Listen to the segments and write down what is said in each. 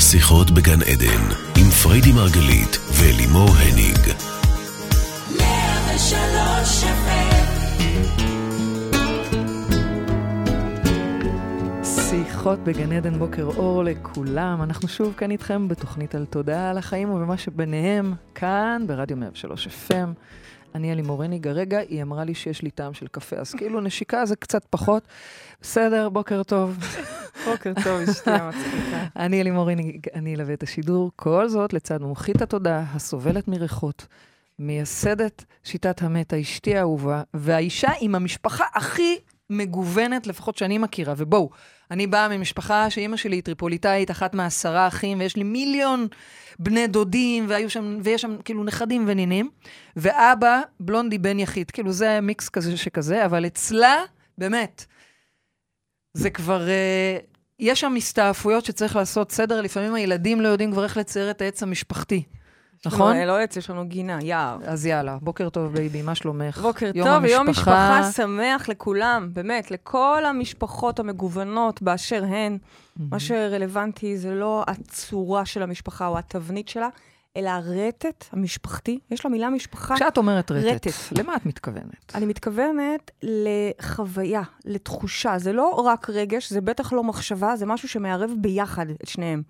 שיחות בגן עדן, עם פריידי מרגלית ולימור הניג. שיחות בגן עדן בוקר אור לכולם. אנחנו שוב כאן איתכם בתוכנית על תודעה על החיים ובמה שביניהם, כאן ברדיו 103 FM. אני אלימור הניג, הרגע היא אמרה לי שיש לי טעם של קפה, אז כאילו נשיקה זה קצת פחות. בסדר, בוקר טוב. בוקר טוב, אשתי המצחיקה. אני אלימור הניג, אני אלווה את השידור. כל זאת לצד מומחית התודעה, הסובלת מריחות, מייסדת שיטת המטה, אשתי האהובה, והאישה עם המשפחה הכי מגוונת, לפחות שאני מכירה. ובואו, אני באה ממשפחה שאימא שלי היא טריפוליטאית, אחת מעשרה אחים, ויש לי מיליון בני דודים, והיו שם, ויש שם כאילו נכדים ונינים, ואבא, בלונדי בן יחיד. כאילו זה מיקס כזה שכזה, אבל אצלה, באמת, זה כבר... אה, יש שם הסתעפויות שצריך לעשות סדר, לפעמים הילדים לא יודעים כבר איך לצייר את העץ המשפחתי. נכון? לא, לא עץ, יש לנו גינה, יער. אז יאללה, בוקר טוב baby, מה שלומך? בוקר יום טוב, המשפחה... יום משפחה שמח לכולם, באמת, לכל המשפחות המגוונות באשר הן. Mm-hmm. מה שרלוונטי זה לא הצורה של המשפחה או התבנית שלה, אלא הרטט המשפחתי. יש לה מילה משפחה. כשאת אומרת רטט, רטט, למה את מתכוונת? אני מתכוונת לחוויה, לתחושה. זה לא רק רגש, זה בטח לא מחשבה, זה משהו שמערב ביחד את שניהם.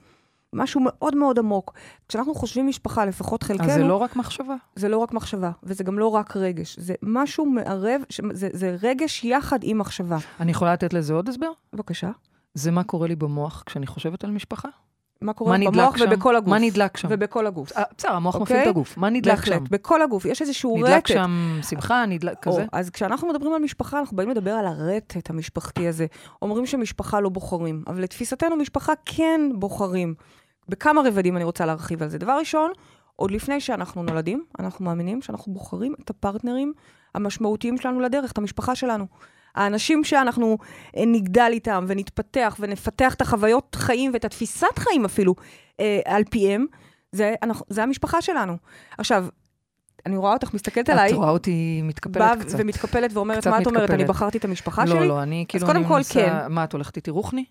משהו מאוד מאוד עמוק. כשאנחנו חושבים משפחה, לפחות חלקנו... אז זה לא רק מחשבה? זה לא רק מחשבה, וזה גם לא רק רגש. זה משהו מערב, זה, זה רגש יחד עם מחשבה. אני יכולה לתת לזה עוד הסבר? בבקשה. זה מה קורה לי במוח כשאני חושבת על משפחה? מה קורה מה במוח שם? ובכל הגוף. מה נדלק שם? ובכל הגוף. אה, בסדר, המוח okay? מפעיל את הגוף. מה נדלק בהחלט, שם? בכל הגוף. יש איזשהו נדלק רטט. נדלק שם שמחה, נדלק כזה? אז כשאנחנו מדברים על משפחה, אנחנו באים לדבר על הרטט המשפחתי הזה. אומרים שמשפחה לא בוחרים, אבל לתפיסתנו משפחה כן בוחרים. בכמה רבדים אני רוצה להרחיב על זה. דבר ראשון, עוד לפני שאנחנו נולדים, אנחנו מאמינים שאנחנו בוחרים את הפרטנרים המשמעותיים שלנו לדרך, את המשפחה שלנו. האנשים שאנחנו אה, נגדל איתם ונתפתח ונפתח את החוויות חיים ואת התפיסת חיים אפילו אה, על פיהם, זה, אנחנו, זה המשפחה שלנו. עכשיו, אני רואה אותך מסתכלת עליי. את רואה אותי מתקפלת קצת. ומתקפלת ואומרת, מה את אומרת, אני בחרתי את המשפחה לא, שלי? לא, לא, אני כאילו, אז קודם כל, כן. מה, את הולכת איתי רוחני?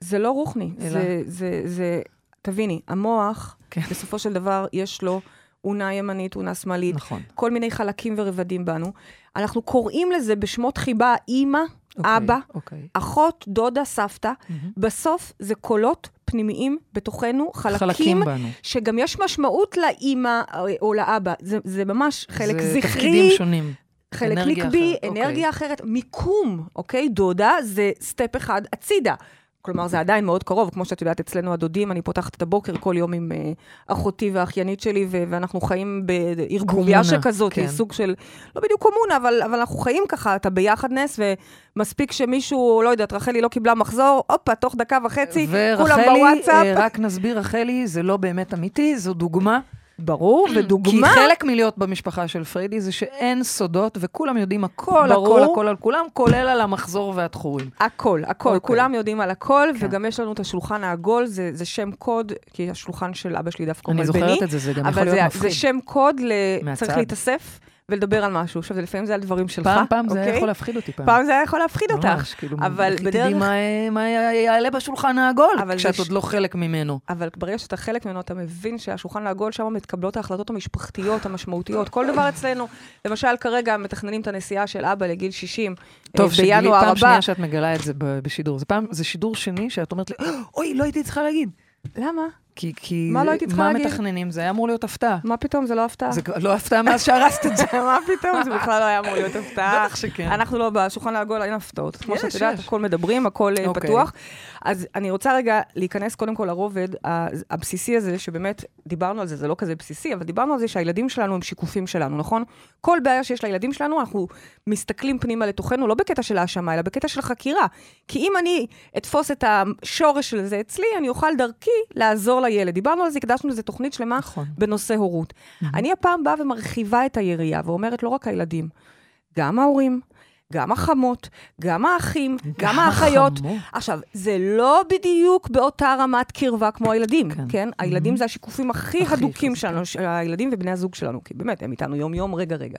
זה לא רוחני, אלא... זה, זה, זה, תביני, המוח, כן. בסופו של דבר, יש לו אונה ימנית, אונה שמאלית, נכון. כל מיני חלקים ורבדים בנו. אנחנו קוראים לזה בשמות חיבה אימא, אוקיי, אבא, אוקיי. אחות, דודה, סבתא. Mm-hmm. בסוף זה קולות פנימיים בתוכנו, חלקים, חלקים בנו. שגם יש משמעות לאימא או לאבא. זה, זה ממש חלק זה זכרי. זה תפקידים שונים. חלק נקבי, אנרגיה אוקיי. אחרת, מיקום, אוקיי? דודה זה סטפ אחד הצידה. כלומר, זה עדיין מאוד קרוב, כמו שאת יודעת, אצלנו הדודים, אני פותחת את הבוקר כל יום עם uh, אחותי והאחיינית שלי, ו- ואנחנו חיים בערבוביה שכזאת, כן. סוג של, לא בדיוק קומונה, אבל, אבל אנחנו חיים ככה, אתה ביחדנס, ומספיק שמישהו, לא יודעת, רחלי לא קיבלה מחזור, הופה, תוך דקה וחצי, כולם בוואטסאפ. ורחלי, אה, רק נסביר, רחלי, זה לא באמת אמיתי, זו דוגמה. ברור, ודוגמה... כי חלק מלהיות במשפחה של פריידי זה שאין סודות, וכולם יודעים הכל, ברור. הכל, הכל על כולם, כולל על המחזור והתחורים. הכל, הכל. Okay. כולם יודעים על הכל, כן. וגם יש לנו את השולחן העגול, זה, זה שם קוד, כי השולחן של אבא שלי דווקא אומר בני. אני זוכרת את זה, זה גם יכול להיות מפחיד. אבל זה שם קוד, ל... צריך להתאסף. ולדבר על משהו. עכשיו, לפעמים זה על דברים שלך, פעם, פעם אוקיי? זה היה יכול להפחיד אותי פעם. פעם זה היה יכול להפחיד ממש, אותך. כאילו, אבל בדרך... תדעי מה, מה יעלה בשולחן העגול, כשאת ש... עוד לא חלק ממנו. אבל ברגע שאתה חלק ממנו, אתה מבין שהשולחן העגול, שם מתקבלות ההחלטות המשפחתיות, המשמעותיות, כל דבר אצלנו. למשל, כרגע מתכננים את הנסיעה של אבא לגיל 60, טוב, בינואר הבא. טוב, פעם שנייה שאת מגלה את זה בשידור. זה, פעם, זה שידור שני שאת אומרת לי, אוי, לא הייתי צריכה להגיד. למה? כי, כי מה לא הייתי צריכה להגיד? מה מתכננים? זה היה אמור להיות הפתעה. מה פתאום, זה לא הפתעה. זה לא הפתעה מאז שהרסת את זה. מה פתאום, זה בכלל לא היה אמור להיות הפתעה. בטח שכן. אנחנו לא, בשולחן העגול אין הפתעות. כמו שאת יודעת, הכל מדברים, הכל okay. אוקיי. פתוח. אז אני רוצה רגע להיכנס קודם כל לרובד הבסיסי הזה, שבאמת דיברנו על זה, זה לא כזה בסיסי, אבל דיברנו על זה שהילדים שלנו הם שיקופים שלנו, נכון? כל בעיה שיש לילדים שלנו, אנחנו מסתכלים פנימה לתוכנו, לא בקטע של האשמה, אלא בקטע של חקירה. כי אם אני אתפוס את השורש של זה אצלי, אני אוכל דרכי לעזור לילד. דיברנו על זה, הקדשנו לזה תוכנית שלמה נכון. בנושא הורות. Mm-hmm. אני הפעם באה ומרחיבה את היריעה ואומרת, לא רק הילדים, גם ההורים, גם החמות, גם האחים, גם, גם האחיות. עכשיו, זה לא בדיוק באותה רמת קרבה כמו הילדים, כן? כן? Mm-hmm. הילדים זה השיקופים הכי, הכי הדוקים שלנו, של הילדים ובני הזוג שלנו, כי באמת, הם איתנו יום-יום, רגע-רגע.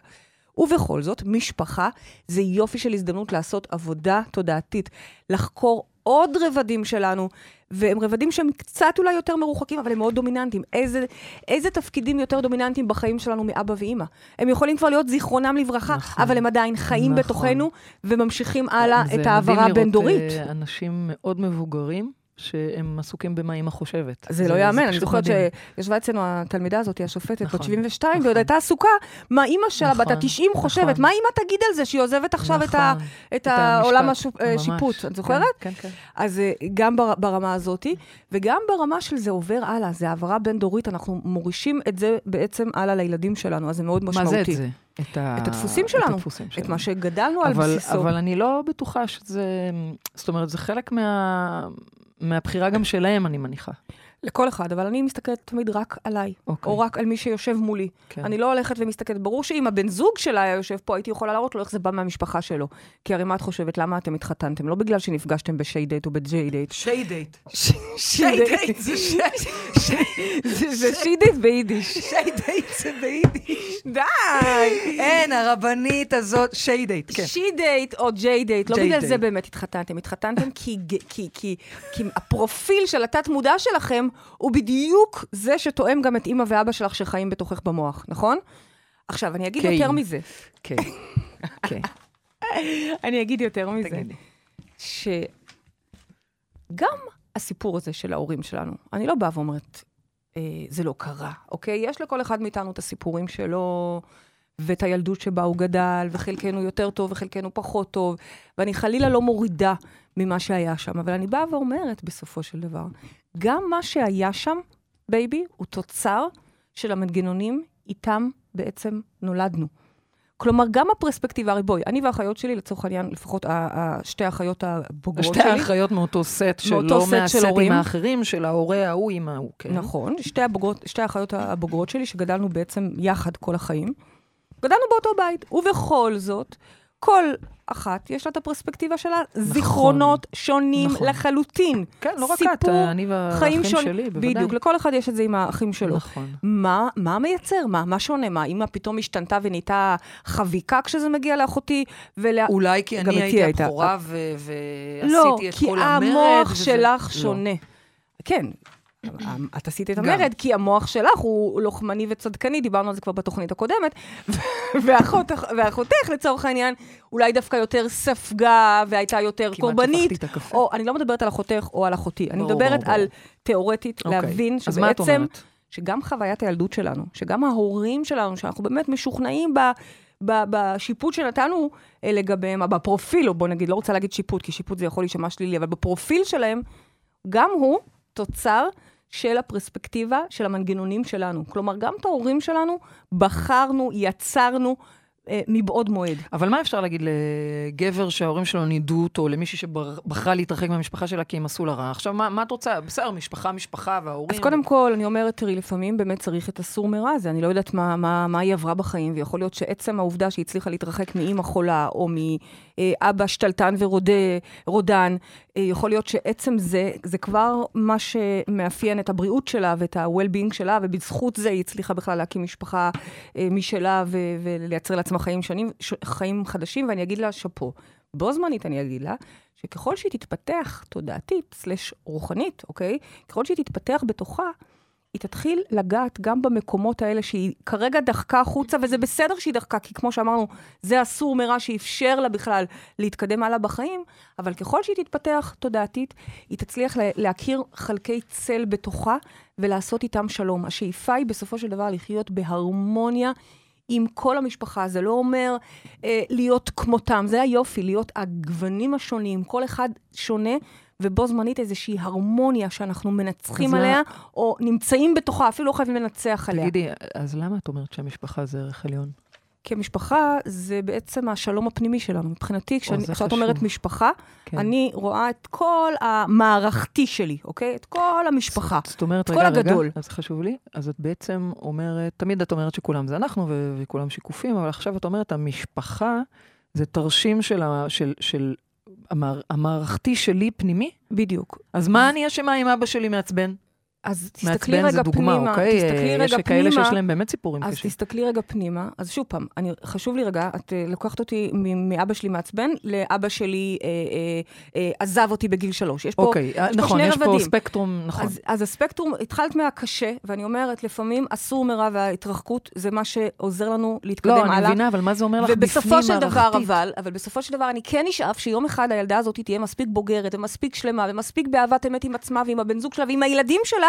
ובכל זאת, משפחה זה יופי של הזדמנות לעשות עבודה תודעתית, לחקור עוד רבדים שלנו, והם רבדים שהם קצת אולי יותר מרוחקים, אבל הם מאוד דומיננטיים. איזה, איזה תפקידים יותר דומיננטיים בחיים שלנו מאבא ואימא? הם יכולים כבר להיות זיכרונם לברכה, נכון, אבל הם עדיין חיים נכון. בתוכנו וממשיכים הלאה את ההעברה הבין-דורית. זה מדהים לראות אנשים מאוד מבוגרים. שהם עסוקים במה אימא חושבת. זה, זה לא יאמן, אני זוכרת שישבה אצלנו התלמידה הזאת, השופטת, נכון, בת 72, נכון. ועוד הייתה עסוקה, מה אימא שלה, נכון, בת ה-90 נכון. חושבת, מה אימא תגיד על זה, שהיא עוזבת עכשיו את, ה, נכון, את, את העולם השיפוט, את זוכרת? כן, כן, כן. אז אה, גם ברמה הזאת, וגם ברמה של זה עובר הלאה, זה העברה בין-דורית, אנחנו מורישים את זה בעצם הלאה לילדים שלנו, אז זה מאוד משמעותי. מה זה את זה? את, ה... את הדפוסים שלנו, את, הדפוסים שלנו. את מה שגדלנו אבל, על בסיסו. אבל אני לא בטוחה שזה, זאת אומרת, זה חלק מה, מהבחירה גם שלהם, אני מניחה. לכל אחד, אבל אני מסתכלת תמיד רק עליי, okay. אוקיי. או רק על מי שיושב מולי. כן. אני לא הולכת ומסתכלת. ברור שאם הבן זוג שלה היה יושב פה, הייתי יכולה להראות לו איך זה בא מהמשפחה שלו. כי הרי מה את חושבת, למה אתם התחתנתם? לא בגלל שנפגשתם בשיי דייט או ב JDate. שיי דייט. שיי דייט זה שיי. זה שיי דייט ביידיש. שיי דייט זה ביידיש. די. אין, הרבנית הזאת, שיי דייט, כן. שיי דייט או JDate, לא בגלל זה באמת התחתנתם. התחתנתם כי הפרופיל של התת-מודע שלכם הוא בדיוק זה שתואם גם את אימא ואבא שלך שחיים בתוכך במוח, נכון? עכשיו, אני אגיד יותר מזה. כן. כן. אני אגיד יותר מזה. שגם הסיפור הזה של ההורים שלנו, אני לא באה ואומרת, אה, זה לא קרה, אוקיי? יש לכל אחד מאיתנו את הסיפורים שלו, ואת הילדות שבה הוא גדל, וחלקנו יותר טוב וחלקנו פחות טוב, ואני חלילה לא מורידה ממה שהיה שם, אבל אני באה ואומרת בסופו של דבר, גם מה שהיה שם, baby, הוא תוצר של המנגנונים איתם בעצם נולדנו. כלומר, גם הפרספקטיבה, הרי בואי, אני והאחיות שלי, לצורך העניין, לפחות שתי האחיות הבוגרות שתי שלי. שתי האחיות מאותו סט, שלא מהסטים האחרים, של ההורה ההוא עם ההוא, כן. נכון, שתי, הבוגרות, שתי האחיות הבוגרות שלי, שגדלנו בעצם יחד כל החיים. גדלנו באותו בית, ובכל זאת, כל אחת, יש לה את הפרספקטיבה שלה, נכון, זיכרונות שונים נכון. לחלוטין. כן, לא רק את, אני והאחים שון... שלי, בוודאי. בדיוק, לכל אחד יש את זה עם האחים שלו. נכון. מה, מה מייצר? מה, מה שונה? מה, אמא פתאום השתנתה ונהייתה חביקה כשזה מגיע לאחותי? ולה... אולי כי אני הייתי הבכורה ועשיתי לא, את כל המרד. לא, כי המוח וזה... שלך לא. שונה. כן, את עשית את המרד, כי המוח שלך הוא לוחמני וצדקני, דיברנו על זה כבר בתוכנית הקודמת, ואחותך, לצורך העניין, אולי דווקא יותר ספגה והייתה יותר קורבנית. כמעט שפכתי את הקפה. או, אני לא מדברת על אחותך או על אחותי, אני מדברת על תיאורטית, אוקיי. להבין שבעצם, שגם חוויית הילדות שלנו, שגם ההורים שלנו, שאנחנו באמת משוכנעים ב... בשיפוט שנתנו אה, לגביהם, בפרופיל, או בוא נגיד, לא רוצה להגיד שיפוט, כי שיפוט זה יכול להישמע שלילי, אבל בפרופיל שלהם, גם הוא תוצר של הפרספקטיבה של המנגנונים שלנו. כלומר, גם את ההורים שלנו בחרנו, יצרנו, מבעוד מועד. אבל מה אפשר להגיד לגבר שההורים שלו נידו אותו, למישהי שבחרה להתרחק מהמשפחה שלה כי הם עשו לה רע? עכשיו, מה, מה את רוצה? בסדר, משפחה, משפחה וההורים... אז קודם כל, אני אומרת, תראי, לפעמים באמת צריך את הסור מרע הזה. אני לא יודעת מה, מה, מה היא עברה בחיים, ויכול להיות שעצם העובדה שהיא הצליחה להתרחק מאימא חולה, או מאבא שתלטן ורודן, אה, יכול להיות שעצם זה, זה כבר מה שמאפיין את הבריאות שלה ואת ה-well-being שלה, ובזכות זה היא הצליחה בכלל להקים משפחה אה, משלה ולייצר לעצמה חיים שונים, חיים חדשים, ואני אגיד לה שאפו. בו זמנית אני אגיד לה, שככל שהיא תתפתח תודעתית, סלש רוחנית, אוקיי? ככל שהיא תתפתח בתוכה, היא תתחיל לגעת גם במקומות האלה שהיא כרגע דחקה החוצה, וזה בסדר שהיא דחקה, כי כמו שאמרנו, זה אסור מרע שאפשר לה בכלל להתקדם הלאה בחיים, אבל ככל שהיא תתפתח תודעתית, היא תצליח להכיר חלקי צל בתוכה ולעשות איתם שלום. השאיפה היא בסופו של דבר לחיות בהרמוניה עם כל המשפחה. זה לא אומר אה, להיות כמותם, זה היופי, להיות הגוונים השונים, כל אחד שונה. ובו זמנית איזושהי הרמוניה שאנחנו מנצחים עליה, מה... או נמצאים בתוכה, אפילו לא חייבים לנצח עליה. תגידי, אז למה את אומרת שהמשפחה זה ערך עליון? כי המשפחה זה בעצם השלום הפנימי שלנו. מבחינתי, כשאת אומרת משפחה, כן. אני רואה את כל המערכתי שלי, אוקיי? את כל המשפחה. זאת אומרת, רגע, רגע, הגדול. אז חשוב לי. אז את בעצם אומרת, תמיד את אומרת שכולם זה אנחנו ו- וכולם שיקופים, אבל עכשיו את אומרת, המשפחה זה תרשים של, ה- של, של המער, המערכתי שלי פנימי? בדיוק. אז מה אני אשמה אם אבא שלי מעצבן? אז תסתכלי רגע מעצבן זה דוגמה, פנימה, אוקיי? תסתכלי רגע יש כאלה פנימה. שיש להם באמת סיפורים אז קשים. תסתכלי רגע פנימה. אז שוב פעם, אני, חשוב לי רגע, את uh, לוקחת אותי מאבא שלי מעצבן לאבא שלי uh, uh, uh, עזב אותי בגיל שלוש. יש פה, אוקיי, יש פה נכון, שני יש פה רבדים. ספקטרום, נכון. אז, אז הספקטרום, התחלת מהקשה, ואני אומרת, לפעמים הסור מרע וההתרחקות זה מה שעוזר לנו להתקדם לא, הלאה. אני מבינה, אבל מה זה אומר לך בפנים ובסופו של דבר? אבל, אבל בסופו של דבר, אני כן אשאף שיום אחד הילדה הזאת תהיה מספיק בוגרת, ומספיק שלמה, ומספיק באהבת אמת עם עצמה, ועם הבן זוג שלה, ועם הילדים שלה,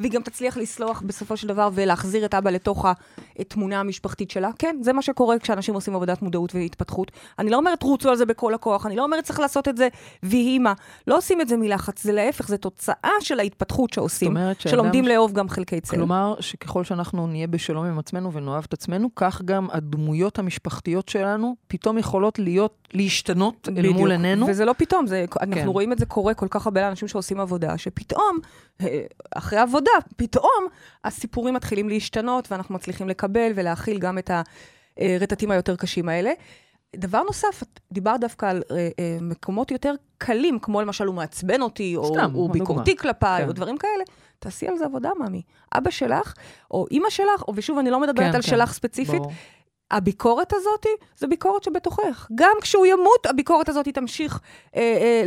והיא גם תצליח לסלוח בסופו של דבר, ולהחזיר את אבא לתוך התמונה המשפחתית שלה. כן, זה מה שקורה כשאנשים עושים עבודת מודעות והתפתחות. אני לא אומרת רוצו על זה בכל הכוח, אני לא אומרת צריך לעשות את זה ויהי מה. לא עושים את זה מלחץ, זה להפך, זה תוצאה של ההתפתחות שעושים, שלומדים ש- לאהוב גם חלקי צל. כלומר, שככל שאנחנו נהיה בשלום עם עצמנו ונאהב את עצמנו, כך גם הדמויות המשפחתיות שלנו פתאום יכולות להיות, להשתנות אל בדיוק. מול עינינו. וזה לא פתאום, זה, אנחנו כן. רואים את זה קורה כל כך הרבה לאנשים שעושים עבודה, שפתאום, אה, אחרי עבודה, פתאום הסיפורים מתחילים להשתנות, ואנחנו מצליחים לקבל ולהכיל גם את הרטטים היותר קשים האלה. דבר נוסף, את דיברת דווקא על אה, אה, מקומות יותר קלים, כמו למשל הוא מעצבן אותי, או סתם, הוא. ביקורתי כלפיי, כן. או דברים כאלה. תעשי על זה עבודה, ממי. אבא שלך, או אימא שלך, או ושוב, אני לא מדברת כן, על כן, שלך ספציפית, ברור. הביקורת הזאת, זו ביקורת שבתוכך. גם כשהוא ימות, הביקורת הזאת תמשיך אה, אה,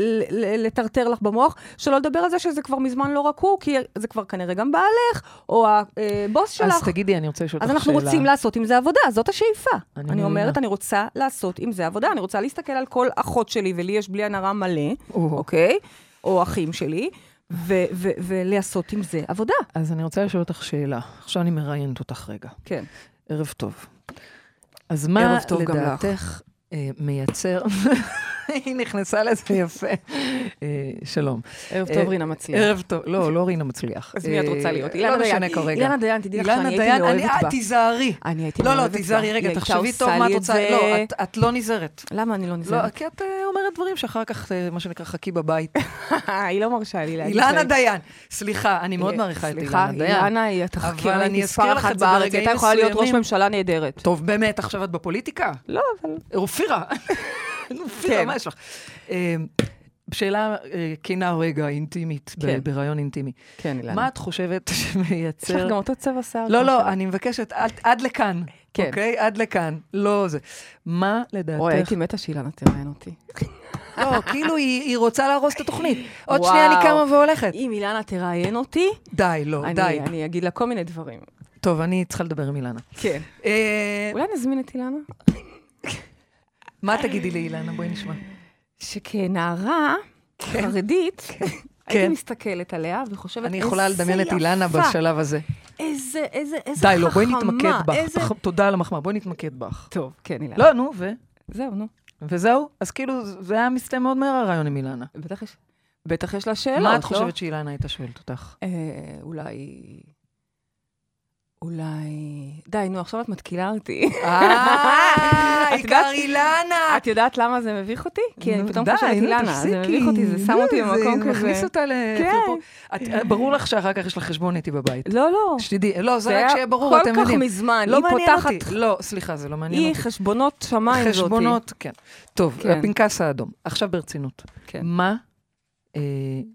לטרטר לך במוח. שלא לדבר על זה שזה כבר מזמן לא רק הוא, כי זה כבר כנראה גם בעלך, או הבוס שלך. אז תגידי, אני רוצה לשאול אותך אז שאלה. אנחנו רוצים לעשות עם זה עבודה, זאת השאיפה. אני אני. אומרת, אני רוצה לעשות עם זה עבודה. אני רוצה להסתכל על כל אחות שלי, ולי יש בלי עין הרע מלא, או. אוקיי? או אחים שלי, ו- ו- ולעשות עם זה עבודה. אז אני רוצה לשאול אותך שאלה. עכשיו אני מראיינת אותך רגע. כן. ערב טוב. אז מה. לדעתך אה, מייצר... היא נכנסה לזה יפה. אה, שלום. ערב אה, טוב, רינה מצליח. ערב טוב, לא, לא רינה מצליח. אז מי את רוצה אה, להיות? לא אילנה דיין. משנה כרגע. אילנה דיין, תדעי לך אילנה שאני הייתי דיין, מאוהבת אני- אה, בה. תיזהרי. אני הייתי לא, לא, מאוהבת בה. תיזהרי רגע, תחשבי טוב מה את רוצה. לא, את- לא נזהרת. למה אני לא לא, נזהרת? כי את אה, אומרת דברים שאחר כך, אה, מה שנקרא, חכי בבית. היא לא מרשה לי להגיד אילנה. דיין. סליחה, אני מאוד מעריכה את סליחה, אילנה דיין. אילנה היא התחקירנית אני מספר אחת בארץ, הייתה יכולה להיות ראש. ממשלה נהדרת. טוב, באמת, עכשיו את בפוליטיקה? לא, אבל... אופירה. כן. מה יש לך? אה, שאלה אה, כנה רגע, אינטימית, כן. בראיון אינטימי. כן, אילנה. מה את חושבת יש לך שמייצר... גם אותו צבע שיער. לא, לא. אני מבקשת, עד- עד לכאן, כן. אוקיי? עד לכאן. לא זה. מה אוי, לדעתך... הייתי מתה שאילנה תראיין אותי. לא, כאילו היא היא רוצה להרוס את התוכנית. עוד וואו. שנייה אני קמה והולכת. אם אילנה תראיין אותי, די, לא, אני- די. אני אגיד לה כל מיני דברים. טוב, אני צריכה לדבר עם אילנה. כן. אה, אולי נזמין את אילנה? מה תגידי לאילנה? בואי נשמע. שכנערה חרדית, כן. הייתי מסתכלת עליה וחושבת, אני יכולה איזה לדמיין את אילנה יפה, בשלב הזה. איזה, איזה, איזה חכמה. די, לא, בואי נתמקד בך. איזה... תודה על המחמאה, בואי נתמקד בך. טוב, כן, אילנה. לא, נו, ו? זהו, נו. וזהו? אז כאילו, זה היה מסתיים מאוד מהר הרעיון עם אילנה. בטח יש, בטח יש לה שאלות, מה את לא? חושבת שאילנה הייתה שואלת אותך? אה, אולי... אולי... די, נו, עכשיו את מתקילה אותי. אה, יודעת- אילנה! את יודעת למה זה מביך אותי? כי אני פתאום חושבת אילנה, זה. מביך אותי, זה שם אותי במקום זה כזה. מכניס אותה ל... כן. את- ברור לך שאחר כך יש לך חשבון איתי בבית. לא, לא. שתדעי, לא, זה זה רק היה שיהיה ברור, כל אתם כך יודעים. מזמן, לא היא פותחת... לא, סליחה, זה לא מעניין היא אותי. חשבונות שמיים זאתי. חשבונות, כן. טוב, כן. הפנקס האדום. עכשיו ברצינות. כן. מה, אה,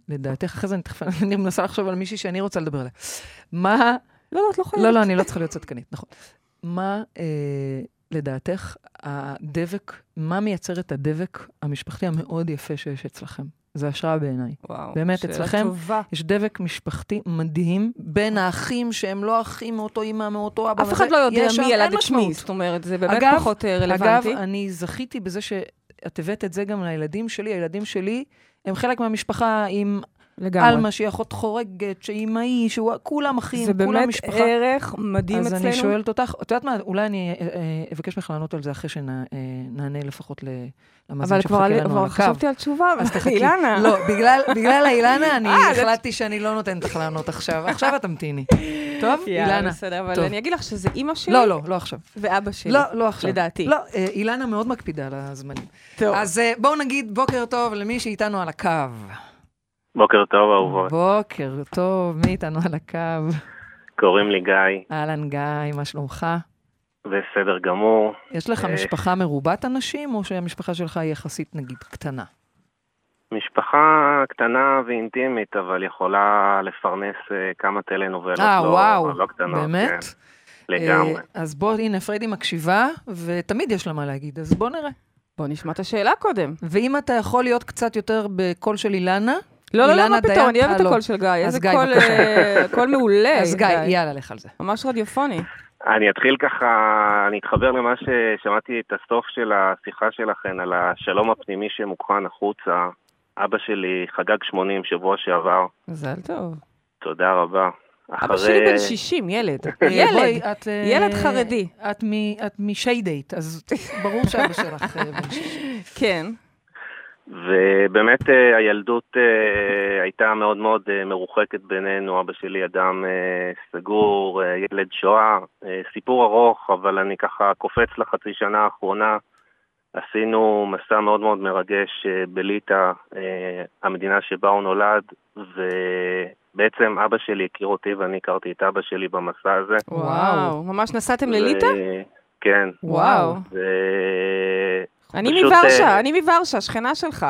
לדעתך, אחרי זה אני תכף, אני מנסה לחשוב על מישהי שאני רוצה לדבר עליה. מה, לא, לא, את לא חייבת. לא, לא, אני לא צריכה להיות צדקנית, נכון. מה, אה, לדעתך, הדבק, מה מייצר את הדבק המשפחתי המאוד יפה שיש אצלכם? זה השראה בעיניי. וואו, באמת, אצלכם טובה. יש דבק משפחתי מדהים בין האחים שהם לא אחים מאותו אימא, מאותו אבא. אף אחד לא יודע מי ילד את מי, משמעות. זאת אומרת, זה באמת אגב- פחות אה, אגב, רלוונטי. אני זכיתי בזה שאת הבאת את זה גם לילדים שלי. הילדים שלי הם חלק מהמשפחה עם לגמרי. עלמה, שהיא אחות חורגת, שהיא אמאי, שהוא כולם אחים, זה כולם באמת משפחה. ערך מדהים אז אצלנו. אני שואלת אותך, את יודעת מה, אולי אני אה, אה, אבקש ממך לענות על זה אחרי שנענה לפחות ל- למאזין אבל כבר שמחכה לנו כבר על הקו. חשבתי על תשובה, אז תחכי. אילנה. לא, בגלל, בגלל האילנה אני אה, זה- החלטתי שאני לא נותנת לך לענות עכשיו. עכשיו את תמתיני. טוב, אילנה. בסדר, אבל. אני אגיד לך שזה אימא שלי לא, לא, לא עכשיו. ואבא שלי. לא, לא עכשיו. לדעתי. לא, אה, אילנה מאוד מקפידה על הזמנים. טוב. אז אה, בואו נגיד בוקר טוב למי שאיתנו על הקו. בוקר טוב, אהובות. בוקר טוב, מי איתנו על הקו? קוראים לי גיא, אהלן גיא, מה שלומך? בסדר גמור. יש לך אה. משפחה מרובת אנשים, או שהמשפחה שלך היא יחסית נגיד קטנה? משפחה קטנה ואינטימית, אבל יכולה לפרנס אה, כמה טלנובלות אה, לא, וואו, לא קטנות. באמת? כן, לגמרי. אז בוא, הנה, פריידי מקשיבה, ותמיד יש לה מה להגיד, אז בוא נראה. בוא נשמע את השאלה קודם. ואם אתה יכול להיות קצת יותר בקול של אילנה, לא, לא, לא, מה פתאום, אני אוהבת את אה, לא. הקול של גיא. איזה קול. אה, קול מעולה. אז גיא, יאללה, לך על זה. ממש רדיופוני. אני אתחיל ככה, אני אתחבר למה ששמעתי את הסוף של השיחה שלכם על השלום הפנימי שמוקרן החוצה. אבא שלי חגג 80 שבוע שעבר, מזל טוב. תודה רבה. אבא שלי בן 60, ילד. ילד. בואי, את, אה, ילד חרדי. את מ- את משיידייט, אז ברור שאבא שלך אה, בן 60. כן. ובאמת אה, הילדות אה, הייתה מאוד מאוד אה, מרוחקת בינינו, אבא שלי אדם סגור, ילד שואה, אה, סיפור ארוך, אבל אני ככה קופץ לחצי שנה האחרונה. עשינו מסע מאוד מאוד מרגש בליטא, המדינה שבה הוא נולד, ובעצם אבא שלי הכיר אותי ואני הכרתי את אבא שלי במסע הזה. וואו. ממש נסעתם לליטא? כן. וואו. אני מוורשה, אה, אני מוורשה, שכנה שלך.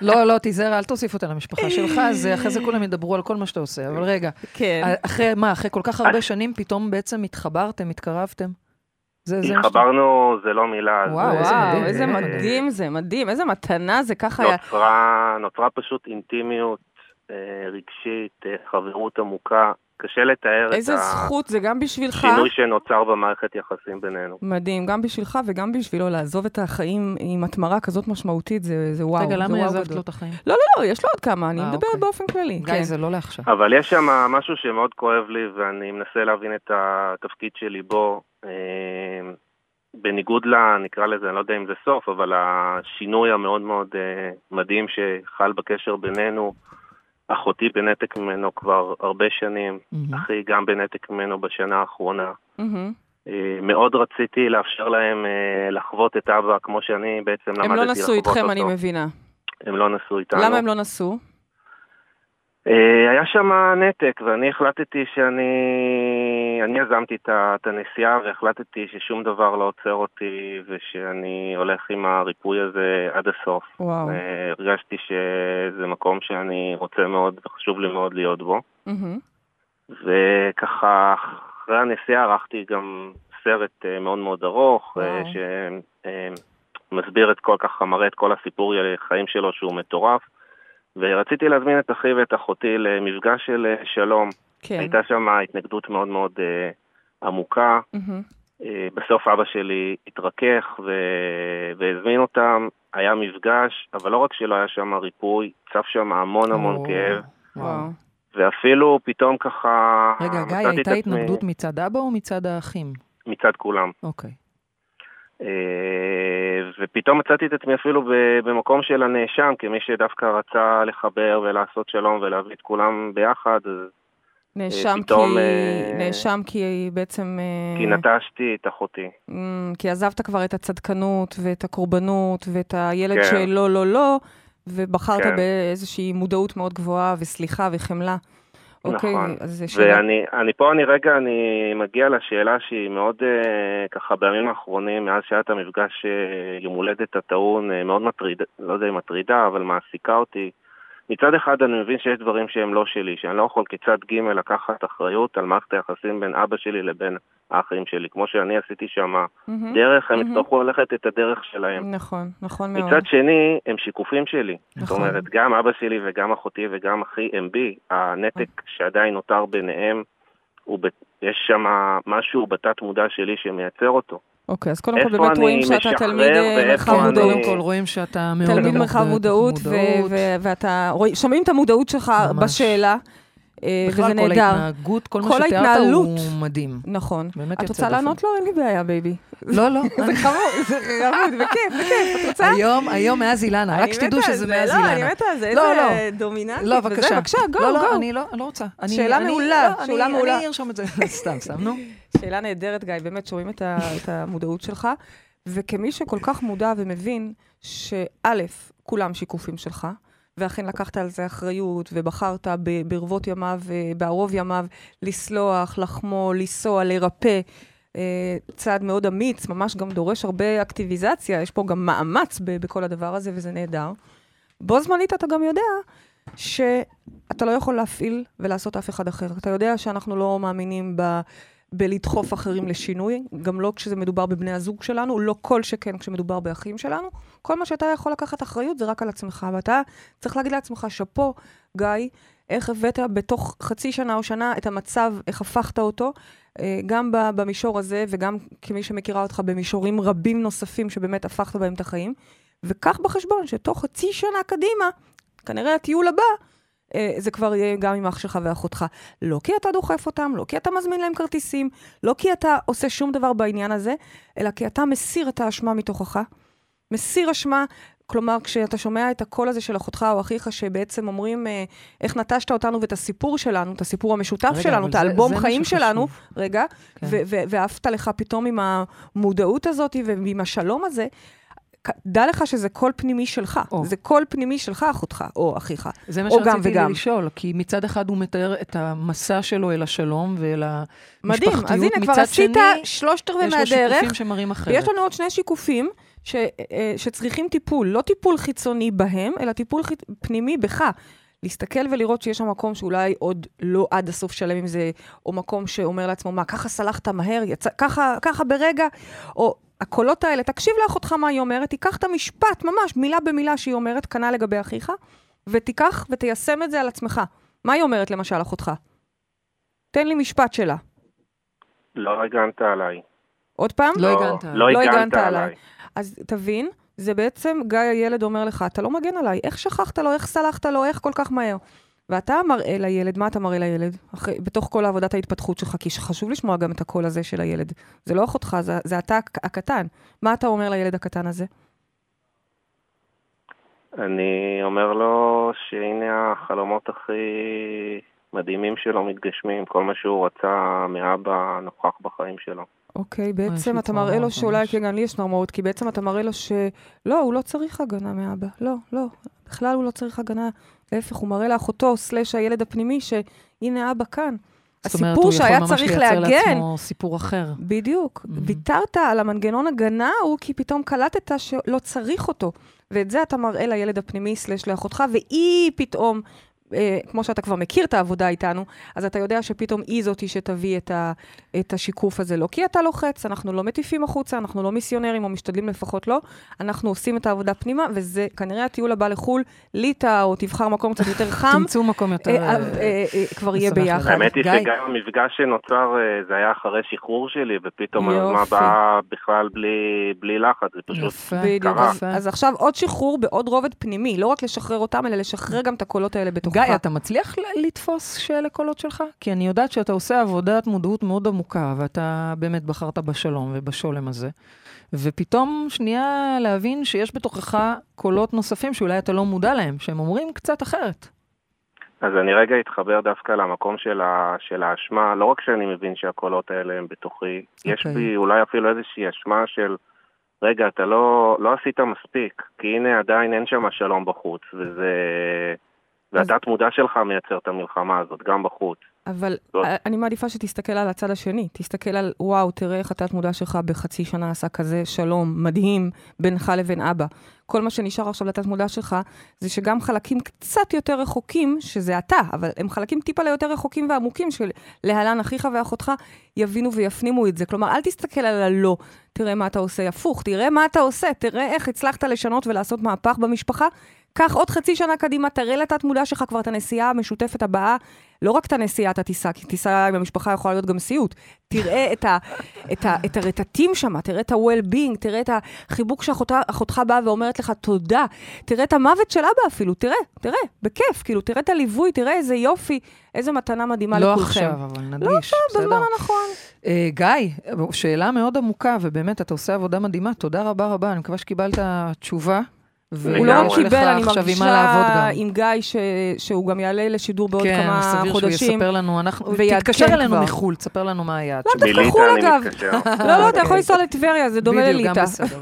לא, לא, תיזהר, אל תוסיף אותה למשפחה שלך, אז אה, אחרי זה כולם ידברו על כל מה שאתה עושה. אבל רגע, כן. אה, אחרי מה, אחרי כל כך הרבה שנים, פתאום בעצם התחברתם, התקרבתם? זה, זה. התחברנו, זה לא מילה. וואו, זה- איזה מדהים. וואו, איזה מדהים זה, מדהים, איזה מתנה זה ככה היה. נוצרה, נוצרה פשוט אינטימיות אה, רגשית, אה, חברות עמוקה. קשה לתאר איזה את זכות זה גם בשבילך. השינוי שנוצר במערכת יחסים בינינו. מדהים, גם בשבילך וגם בשבילו לעזוב את החיים עם התמרה כזאת משמעותית, זה, זה וואו. רגע, למה וואו עזבת. לו את החיים? לא, לא, לא, יש לו עוד כמה, אני אה, מדברת אוקיי. באופן כללי. גיא, כן. זה לא לעכשיו. אבל יש שם משהו שמאוד כואב לי, ואני מנסה להבין את התפקיד שלי בו. אה, בניגוד ל... נקרא לזה, אני לא יודע אם זה סוף, אבל השינוי המאוד מאוד אה, מדהים שחל בקשר בינינו, אחותי בנתק ממנו כבר הרבה שנים, מהמם. אחי גם בנתק ממנו בשנה האחרונה. אה, מאוד רציתי לאפשר להם אה, לחוות את אבא כמו שאני בעצם למדתי הם לחוות לא אותו. נסעו איתכם, אני מבינה. הם לא נסעו איתנו. למה הם לא נסעו? אה, היה שם נתק, ואני החלטתי שאני... אני יזמתי את הנסיעה והחלטתי ששום דבר לא עוצר אותי ושאני הולך עם הריפוי הזה עד הסוף. וואו. אה, הרגשתי שזה מקום שאני רוצה מאוד וחשוב לי מאוד להיות בו. מהמם. וככה, אחרי הנסיעה ערכתי גם סרט אה, מאוד מאוד ארוך. שמסביר את כל ככה, מראה את כל הסיפור חיים שלו שהוא מטורף. ורציתי להזמין את אחי ואת אחותי למפגש של אה, שלום. כן. הייתה שם התנגדות מאוד מאוד אה, עמוקה. מהמם. אה, בסוף אבא שלי התרכך ו- והזמין אותם, היה מפגש, אבל לא רק שלא היה שם ריפוי, צף שם המון המון או, כאב, וואו. ואפילו פתאום ככה... רגע, גיא, הייתה עצמי- התנגדות מצד אבא או מצד האחים? מצד כולם. אוקיי. אה, ופתאום מצאתי את עצמי אפילו במקום של הנאשם, כמי שדווקא רצה לחבר ולעשות שלום ולהביא את כולם ביחד, אז נאשם פתאום, כי... אה, נאשם כי בעצם... אה, כי נטשתי את אחותי. כי עזבת כבר את הצדקנות ואת הקורבנות ואת הילד כן. שלא, לא, לא, ובחרת כן. באיזושהי מודעות מאוד גבוהה וסליחה וחמלה. אוקיי, נכון. אז זה שאלה. ואני אני פה, אני רגע, אני מגיע לשאלה שהיא מאוד אה, ככה בימים האחרונים, מאז שהיה את המפגש אה, יום הולדת הטעון, אה, מאוד מטרידה, לא יודע אם מטרידה, אבל מעסיקה אותי. מצד אחד אני מבין שיש דברים שהם לא שלי, שאני לא יכול כצד ג' לקחת אחריות על מערכת היחסים בין אבא שלי לבין האחים שלי. כמו שאני עשיתי שם מהמם. דרך, הם. יצטרכו ללכת את הדרך שלהם. נכון, נכון מאוד. מצד שני, הם שיקופים שלי. זאת נכון. אומרת, גם אבא שלי וגם אחותי וגם אחי הם בי. הנתק שעדיין נותר ביניהם, ב... יש שם משהו בתת מודע שלי שמייצר אותו. אוקיי, אז קודם כל באמת רואים שאתה תלמיד אה, מרחב מודעות. קודם כל רואים שאתה מאוד תלמיד מרחב מודעות, ו- מודעות. ו- ואתה, שומעים את המודעות שלך. בשאלה, בכלל, וזה כל נהדר. ההתנהגות, כל מה כל שתיארת ההתנהלות. הוא מדהים. נכון. באמת את רוצה. לענות לו? אין לי בעיה, baby. לא, לא. זה חמור, זה חמוד, בכיף, בכיף. את רוצה? היום, היום מאז אילנה, רק אני שתדעו שזה זה, מאז לא, אני אילנה. מתה על זה, לא, איזה דומיננטית. לא, בבקשה. בבקשה, go, לא, לא, גו. אני לא אני לא רוצה. אני- שאלה אני- מעולה, לא, שאלה אני- מעולה. אני ארשום את זה, סתם, סתם, נו. שאלה נהדרת, גיא, באמת שומעים את המודעות שלך, וכמי שכל כך מודע ומבין שא', כולם שיקופים שלך, ואכן לקחת על זה אחריות, ובחרת ברבות ימיו, אה, בערוב ימיו, לסלוח, לחמול, לנסוע, לרפא. אה, צעד מאוד אמיץ, ממש גם דורש הרבה אקטיביזציה, יש פה גם מאמץ בכל הדבר הזה, וזה נהדר. בו זמנית אתה גם יודע שאתה לא יכול להפעיל ולעשות אף אחד אחר. אתה יודע שאנחנו לא מאמינים ב... בלדחוף אחרים לשינוי, גם לא כשזה מדובר בבני הזוג שלנו, לא כל שכן כשמדובר באחים שלנו. כל מה שאתה יכול לקחת אחריות זה רק על עצמך, ואתה צריך להגיד לעצמך, שאפו, גיא, איך הבאת בתוך חצי שנה או שנה את המצב, איך הפכת אותו, אה, גם במישור הזה, וגם כמי שמכירה אותך במישורים רבים נוספים שבאמת הפכת בהם את החיים. וקח בחשבון שתוך חצי שנה קדימה, כנראה הטיול הבא, זה כבר יהיה גם עם אח שלך ואחותך. לא כי אתה דוחף אותם, לא כי אתה מזמין להם כרטיסים, לא כי אתה עושה שום דבר בעניין הזה, אלא כי אתה מסיר את האשמה מתוכך. מסיר אשמה, כלומר, כשאתה שומע את הקול הזה של אחותך או אחיך, שבעצם אומרים אה, איך נטשת אותנו ואת הסיפור שלנו, את הסיפור המשותף רגע, שלנו, את האלבום זה, חיים שלנו, רגע, כן. ועפת לך פתאום עם המודעות הזאת ועם השלום הזה, דע לך שזה קול פנימי שלך. או. זה קול פנימי שלך, אחותך, או אחיך. זה מה שרציתי לשאול, כי מצד אחד הוא מתאר את המסע שלו אל השלום ואל המשפחתיות. מדהים, אז הנה, כבר עשית שלושת רבעי מהדרך. יש לו שיקופים שמראים אחרת. ויש לנו עוד שני שיקופים. ש, אה, שצריכים טיפול, לא טיפול חיצוני בהם, אלא טיפול ח... פנימי בך. להסתכל ולראות שיש שם מקום שאולי עוד לא עד הסוף שלם עם זה, או מקום שאומר לעצמו, מה, ככה סלחת מהר, יצא, ככה, ככה ברגע, או הקולות האלה, תקשיב לאחותך מה היא אומרת, תיקח את המשפט, ממש, מילה במילה שהיא אומרת, כנ"ל לגבי אחיך, ותיקח ותיישם את זה על עצמך. מה היא אומרת למשל, אחותך? תן לי משפט שלה. לא הגנת עליי. עוד פעם? לא, לא הגנת עליי. לא הגנת עליי. אז תבין, זה בעצם גיא הילד אומר לך, אתה לא מגן עליי, איך שכחת לו, איך סלחת לו, איך כל כך מהר. ואתה מראה לילד, מה אתה מראה לילד? אחרי, בתוך כל עבודת ההתפתחות שלך, כי חשוב לשמוע גם את הקול הזה של הילד. זה לא אחותך, זה, זה אתה הקטן. מה אתה אומר לילד הקטן הזה? אני אומר לו שהנה החלומות הכי מדהימים שלו מתגשמים, כל מה שהוא רצה מאבא נוכח בחיים שלו. אוקיי, בעצם אתה מראה לו שאולי, כן, גם לי יש צמרמורת, כי בעצם אתה מראה לו שלא, הוא לא צריך הגנה מאבא. לא, לא, בכלל הוא לא צריך הגנה. להפך, הוא מראה לאחותו, סלאש הילד הפנימי, שהנה אבא כאן. הסיפור שהיה צריך להגן... זאת אומרת, הוא יכול ממש לייצר לעצמו סיפור אחר. בדיוק. Mm-hmm. ויתרת על המנגנון הגנה הוא כי פתאום קלטת שלא צריך אותו. ואת זה אתה מראה לילד הפנימי סלש לאחותך, והיא פתאום אה, כמו שאתה כבר מכיר את העבודה איתנו, אז אתה יודע שפתאום היא זאתי שתביא את, ה, את השיקוף הזה. לא כי אתה לוחץ, אנחנו לא מטיפים החוצה, אנחנו לא מיסיונרים, או משתדלים לפחות לא, אנחנו עושים את העבודה פנימה, וזה כנראה הטיול הבא לחו"ל, ליטא, או תבחר מקום קצת יותר חם. תמצאו מקום יותר... אה, אה, אה, כבר יהיה ביחד. האמת היא שגם המפגש שנוצר, זה היה אחרי שחרור שלי, ופתאום הזמן בא בכלל בלי לחץ, זה פשוט קרה. אז עכשיו עוד שחרור בעוד רובד פנימי, לא רק לשחרר אותם, אלא לשחרר גם את הקולות האלה בתוך גיא, אתה מצליח לתפוס שאלה קולות שלך? כי אני יודעת שאתה עושה עבודת מודעות מאוד עמוקה, ואתה באמת בחרת בשלום ובשולם הזה. ופתאום שנייה להבין שיש בתוכך קולות נוספים שאולי אתה לא מודע להם, שהם אומרים קצת אחרת. אז אני רגע אתחבר דווקא למקום של, ה, של האשמה, לא רק שאני מבין שהקולות האלה הם בתוכי, okay. יש אוקיי. בי אולי אפילו איזושהי אשמה של, רגע, אתה לא, לא עשית מספיק, כי הנה עדיין אין שם שלום בחוץ, וזה... והתת-מודע שלך מייצר את המלחמה הזאת, גם בחוץ. אבל זאת. אני מעדיפה שתסתכל על הצד השני. תסתכל על, וואו, תראה איך התת-מודע שלך בחצי שנה עשה כזה שלום מדהים בינך לבין אבא. כל מה שנשאר עכשיו לתת-מודע שלך, זה שגם חלקים קצת יותר רחוקים, שזה אתה, אבל הם חלקים טיפה ליותר רחוקים ועמוקים של להלן אחיך ואחותך, יבינו ויפנימו את זה. כלומר, אל תסתכל על הלא, תראה מה אתה עושה הפוך, תראה מה אתה עושה, תראה איך הצלחת לשנות ולעשות מהפך במשפחה, קח עוד חצי שנה קדימה, תראה לתת מודע שלך כבר את הנסיעה המשותפת הבאה, לא רק את הנסיעה אתה תיסע, כי טיסה עם המשפחה יכולה להיות גם סיוט. תראה את, ה, את, ה, את הרטטים שם, תראה את ה-well-being, תראה את החיבוק שאחותך באה ואומרת לך תודה, תראה את המוות של אבא אפילו, תראה, תראה, בכיף, כאילו, תראה את הליווי, תראה איזה יופי, איזה מתנה מדהימה לא לכולכם. לא עכשיו, אבל נדגיש, לא עכשיו, בזמן הנכון. Uh, גיא, שאלה מאוד עמוקה, ובאמת, אתה עושה עבודה מדהימה, תודה רבה רבה, אני מקווה שקיבלת תשובה. הוא לא רק קיבל, אני מרגישה עם גיא, ש... שהוא גם יעלה לשידור בעוד כן, כמה חודשים. כן, סביר שהוא יספר לנו, אנחנו... תתקשר אלינו מחו"ל, תספר לנו מה היה. לא, דווקא חו"ל אגב. לא, לא, אתה יכול לנסוע לטבריה, זה דומה לליטא. בדיוק, גם בסדר.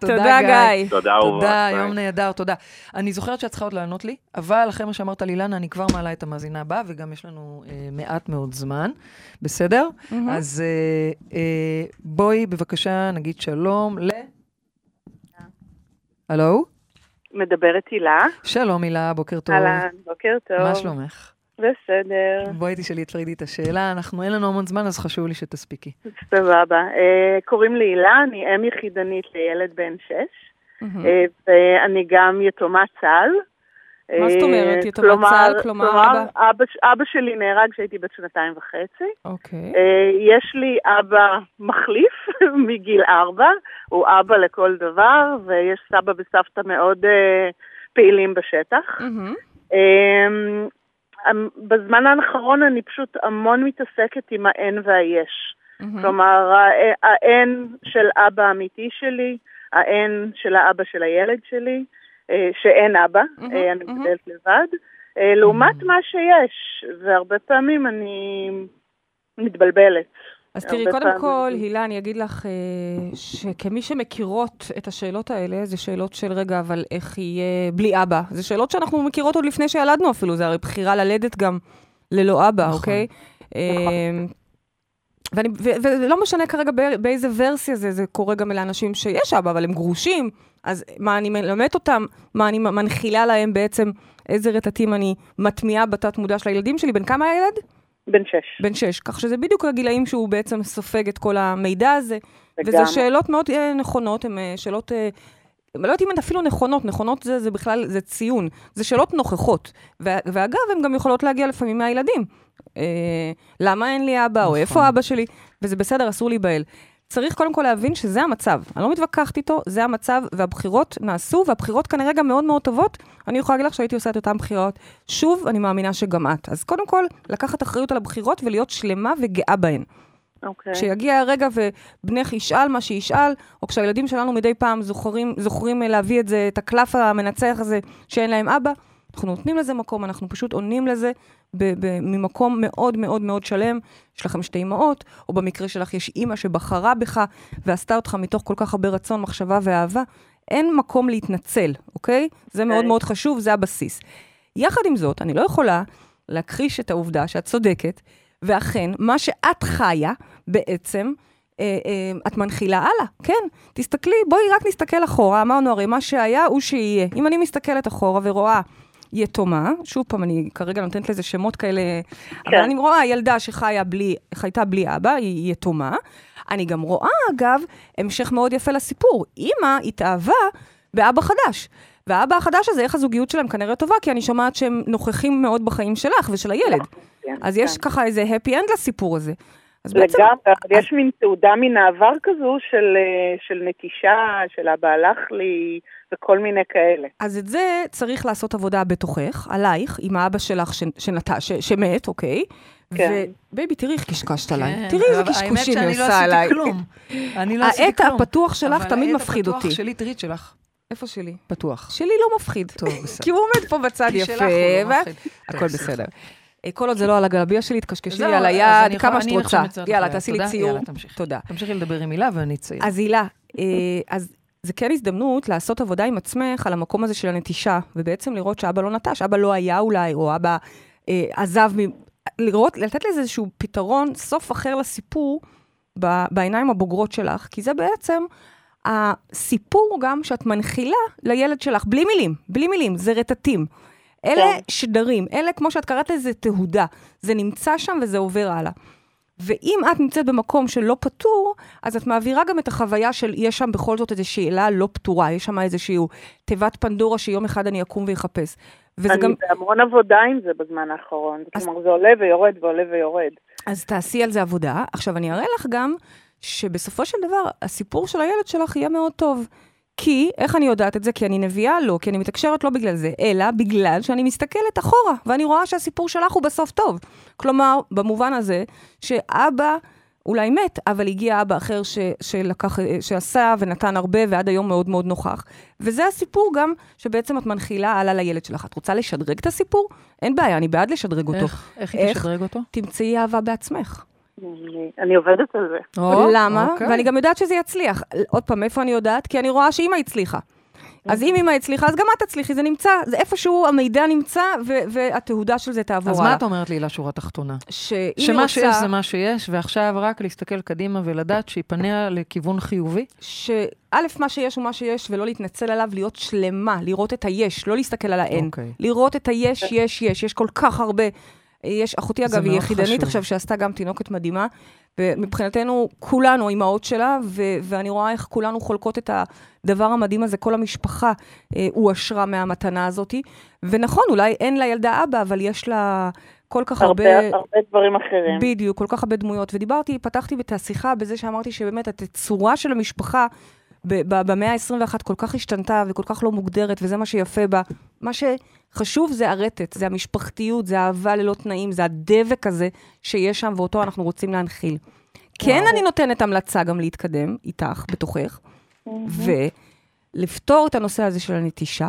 תודה, גיא. תודה, אהובה. תודה, יום נהדר, תודה. אני זוכרת שאת צריכה עוד לענות לי, אבל אחרי מה שאמרת לי, לנה, אני כבר מעלה את המאזינה הבאה, וגם יש לנו אה, מעט מאוד זמן. בסדר? אז אה, אה, בואי, בבקשה, נגיד שלום ל... הלו? מדברת הילה. שלום הילה, בוקר טוב. אהלן, בוקר טוב. מה שלומך? בסדר. בואי תשאלי את פרידי את השאלה, אנחנו אין לנו המון זמן, אז חשוב לי שתספיקי. סבבה. Uh, קוראים לי הילה, אני אם יחידנית לילד בן שש, uh, ואני גם יתומת צה"ל. מה זאת אומרת? אה, יתומת צה"ל? כלומר, כלומר אבא? אבא, אבא שלי נהרג כשהייתי בת שנתיים וחצי. אוקיי. Okay. יש לי אבא מחליף מגיל ארבע, הוא אבא לכל דבר, ויש סבא וסבתא מאוד uh, פעילים בשטח. Mm-hmm. בזמן האחרון אני פשוט המון מתעסקת עם האין והיש. Mm-hmm. כלומר, האין של אבא אמיתי שלי, האין של האבא של הילד שלי, אה, שאין אבא, mm-hmm, אני mm-hmm. גדלת לבד, אה, לעומת mm-hmm. מה שיש, והרבה פעמים אני מתבלבלת. אז תראי, קודם פעמים. כל, הילה, אני אגיד לך אה, שכמי שמכירות את השאלות האלה, זה שאלות של רגע, אבל איך יהיה בלי אבא? זה שאלות שאנחנו מכירות עוד לפני שילדנו אפילו, זה הרי בחירה ללדת גם ללא אבא, נכון, אוקיי? נכון. ואני, ולא משנה כרגע באיזה ורסיה זה, זה קורה גם לאנשים שיש אבא, אבל הם גרושים, אז מה אני מלמדת אותם, מה אני מנחילה להם בעצם, איזה רטטים אני מטמיעה בתת מודע של הילדים שלי. בן כמה הילד? בן שש. בן שש, כך שזה בדיוק הגילאים שהוא בעצם סופג את כל המידע הזה. וזה שאלות מאוד uh, נכונות, הן uh, שאלות... Uh, לא יודעת אם הן אפילו נכונות, נכונות זה, זה בכלל, זה ציון. זה שאלות נוכחות. ואגב, הן גם יכולות להגיע לפעמים מהילדים. אה, למה אין לי אבא, נכון. או איפה אבא שלי, וזה בסדר, אסור להיבהל. צריך קודם כל להבין שזה המצב. אני לא מתווכחת איתו, זה המצב, והבחירות נעשו, והבחירות כנראה גם מאוד מאוד טובות. אני יכולה להגיד לך שהייתי עושה את אותן בחירות. שוב, אני מאמינה שגם את. אז קודם כל, לקחת אחריות על הבחירות ולהיות שלמה וגאה בהן. אוקיי. Okay. כשיגיע הרגע ובנך ישאל מה שישאל, או כשהילדים שלנו מדי פעם זוכרים, זוכרים להביא את זה, את הקלף המנצח הזה שאין להם אבא, אנחנו נותנים לזה מקום, אנחנו פשוט עונים לזה ב- ב- ממקום מאוד מאוד מאוד שלם. יש לכם שתי אמהות, או במקרה שלך יש אימא שבחרה בך ועשתה אותך מתוך כל כך הרבה רצון, מחשבה ואהבה. אין מקום להתנצל, אוקיי? זה מאוד מאוד חשוב, זה הבסיס. יחד עם זאת, אני לא יכולה להכחיש את העובדה שאת צודקת, ואכן, מה שאת חיה, בעצם, אה, אה, את מנחילה הלאה, כן. תסתכלי, בואי רק נסתכל אחורה, אמרנו הרי מה שהיה הוא שיהיה. אם אני מסתכלת אחורה ורואה יתומה, שוב פעם, אני כרגע נותנת לזה שמות כאלה, כן. אבל אני רואה ילדה שחיה בלי, חייתה בלי אבא, היא יתומה. אני גם רואה, אגב, המשך מאוד יפה לסיפור. אימא התאהבה באבא חדש. והאבא החדש הזה, איך הזוגיות שלהם כנראה טובה, כי אני שומעת שהם נוכחים מאוד בחיים שלך ושל הילד. כן, אז כן. יש ככה איזה happy end לסיפור הזה. אז בעצם... לגמרי, יש מין תעודה מן העבר כזו של, אה, של נטישה, של אבא הלך לי, וכל מיני כאלה. אז את זה צריך לעשות עבודה בתוכך, עלייך, עם האבא שלך שנת... ש... שמת, אוקיי? כן. ובייבי, תראי איך קשקשת עליי. כן, תראי איזה קשקושים היא עושה עליי. האמת שאני לא עשיתי כלום. אני לא עשיתי כלום. העט הפתוח שלך תמיד מפחיד אותי. אבל העט הפתוח שלי, תראי את שלך. איפה שלי? פתוח. שלי לא מפחיד. טוב, בסדר. כי הוא עומד פה בצד יפה. כי שלך הוא לא מפחיד. הכל בסדר. אה, כל עוד זה לא על הגלביה שלי, תקשקשי לי על היד, כמה שאת רוצה. יאללה, תעשי לי ציור. תודה. תמשיכי לדבר עם הילה ואני אצייר. אז הילה, אה, אז זה כן הזדמנות לעשות עבודה עם עצמך על המקום הזה של הנטישה, ובעצם לראות שאבא לא נטש, אבא לא היה אולי, או אבא אה, עזב, מ... לראות, לתת לזה איזשהו פתרון, סוף אחר לסיפור בעיניים הבוגרות שלך, כי זה בעצם הסיפור גם שאת מנחילה לילד שלך, בלי מילים, בלי מילים, זה רטטים. אלה כן. שדרים, אלה, כמו שאת קראת לזה, תהודה. זה נמצא שם וזה עובר הלאה. ואם את נמצאת במקום שלא פתור, אז את מעבירה גם את החוויה של, יש שם בכל זאת איזו שאלה לא פתורה, יש שם איזושהי תיבת פנדורה שיום אחד אני אקום ואחפש. וזה אני גם... בהמון עבודה עם זה בזמן האחרון. אז... כלומר, זה עולה ויורד ועולה ויורד. אז תעשי על זה עבודה. עכשיו, אני אראה לך גם שבסופו של דבר, הסיפור של הילד שלך יהיה מאוד טוב. כי, איך אני יודעת את זה? כי אני נביאה? לא, כי אני מתקשרת לא בגלל זה, אלא בגלל שאני מסתכלת אחורה, ואני רואה שהסיפור שלך הוא בסוף טוב. כלומר, במובן הזה, שאבא... אולי מת, אבל הגיע אבא אחר ש, שלקח, שעשה ונתן הרבה ועד היום מאוד מאוד נוכח. וזה הסיפור גם שבעצם את מנחילה הלאה לילד שלך. את רוצה לשדרג את הסיפור? אין בעיה, אני בעד לשדרג אותו. איך, איך היא תשדרג אותו? תמצאי אהבה בעצמך. אני עובדת על זה. למה? אוקיי. ואני גם יודעת שזה יצליח. עוד פעם, איפה אני יודעת? כי אני רואה שאימא הצליחה. אז אם אמא הצליחה, אז גם את תצליחי, זה נמצא, זה איפשהו המידע נמצא, והתהודה של זה תעבור הלאה. אז מה את אומרת לי לשורה התחתונה? היא רוצה... שמה שיש זה מה שיש, ועכשיו רק להסתכל קדימה ולדעת שהיא פניה לכיוון חיובי? שא', מה שיש הוא מה שיש, ולא להתנצל עליו, להיות שלמה, לראות את היש, לא להסתכל על האין. Okay. אוקיי. לראות את היש, יש, יש, יש כל כך הרבה. יש, אחותי אגב, היא יחידנית עכשיו, שעשתה גם תינוקת מדהימה, ומבחינתנו, כולנו אימהות שלה, ו- ואני רואה איך כולנו חולקות את הדבר המדהים הזה, כל המשפחה אה, הועשרה מהמתנה הזאת. ונכון, אולי אין לילדה אבא, אבל יש לה כל כך הרבה... הרבה, הרבה דברים אחרים. בדיוק, כל כך הרבה דמויות. ודיברתי, פתחתי את השיחה בזה שאמרתי שבאמת התצורה של המשפחה, במאה ה-21 כל כך השתנתה וכל כך לא מוגדרת, וזה מה שיפה בה. מה שחשוב זה הרטט, זה המשפחתיות, זה האהבה ללא תנאים, זה הדבק הזה שיש שם, ואותו אנחנו רוצים להנחיל. כן, אני נותנת המלצה גם להתקדם איתך, בתוכך, ולפתור את הנושא הזה של הנטישה,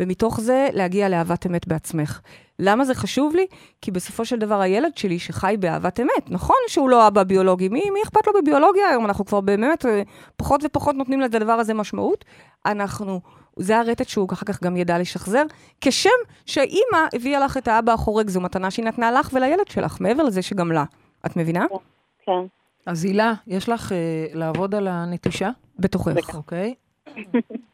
ומתוך זה להגיע לאהבת אמת בעצמך. למה זה חשוב לי? כי בסופו של דבר הילד שלי שחי באהבת אמת, נכון שהוא לא אבא ביולוגי, מי, מי אכפת לו בביולוגיה היום? אנחנו כבר באמת אה, פחות ופחות נותנים לדבר הזה משמעות. אנחנו, זה הרטט שהוא אחר כך גם ידע לשחזר, כשם שאימא הביאה לך את האבא החורג, זו מתנה שהיא נתנה לך ולילד שלך, מעבר לזה שגם לה. את מבינה? כן. אז הילה, יש לך אה, לעבוד על הנטישה? בתוכך. אוקיי.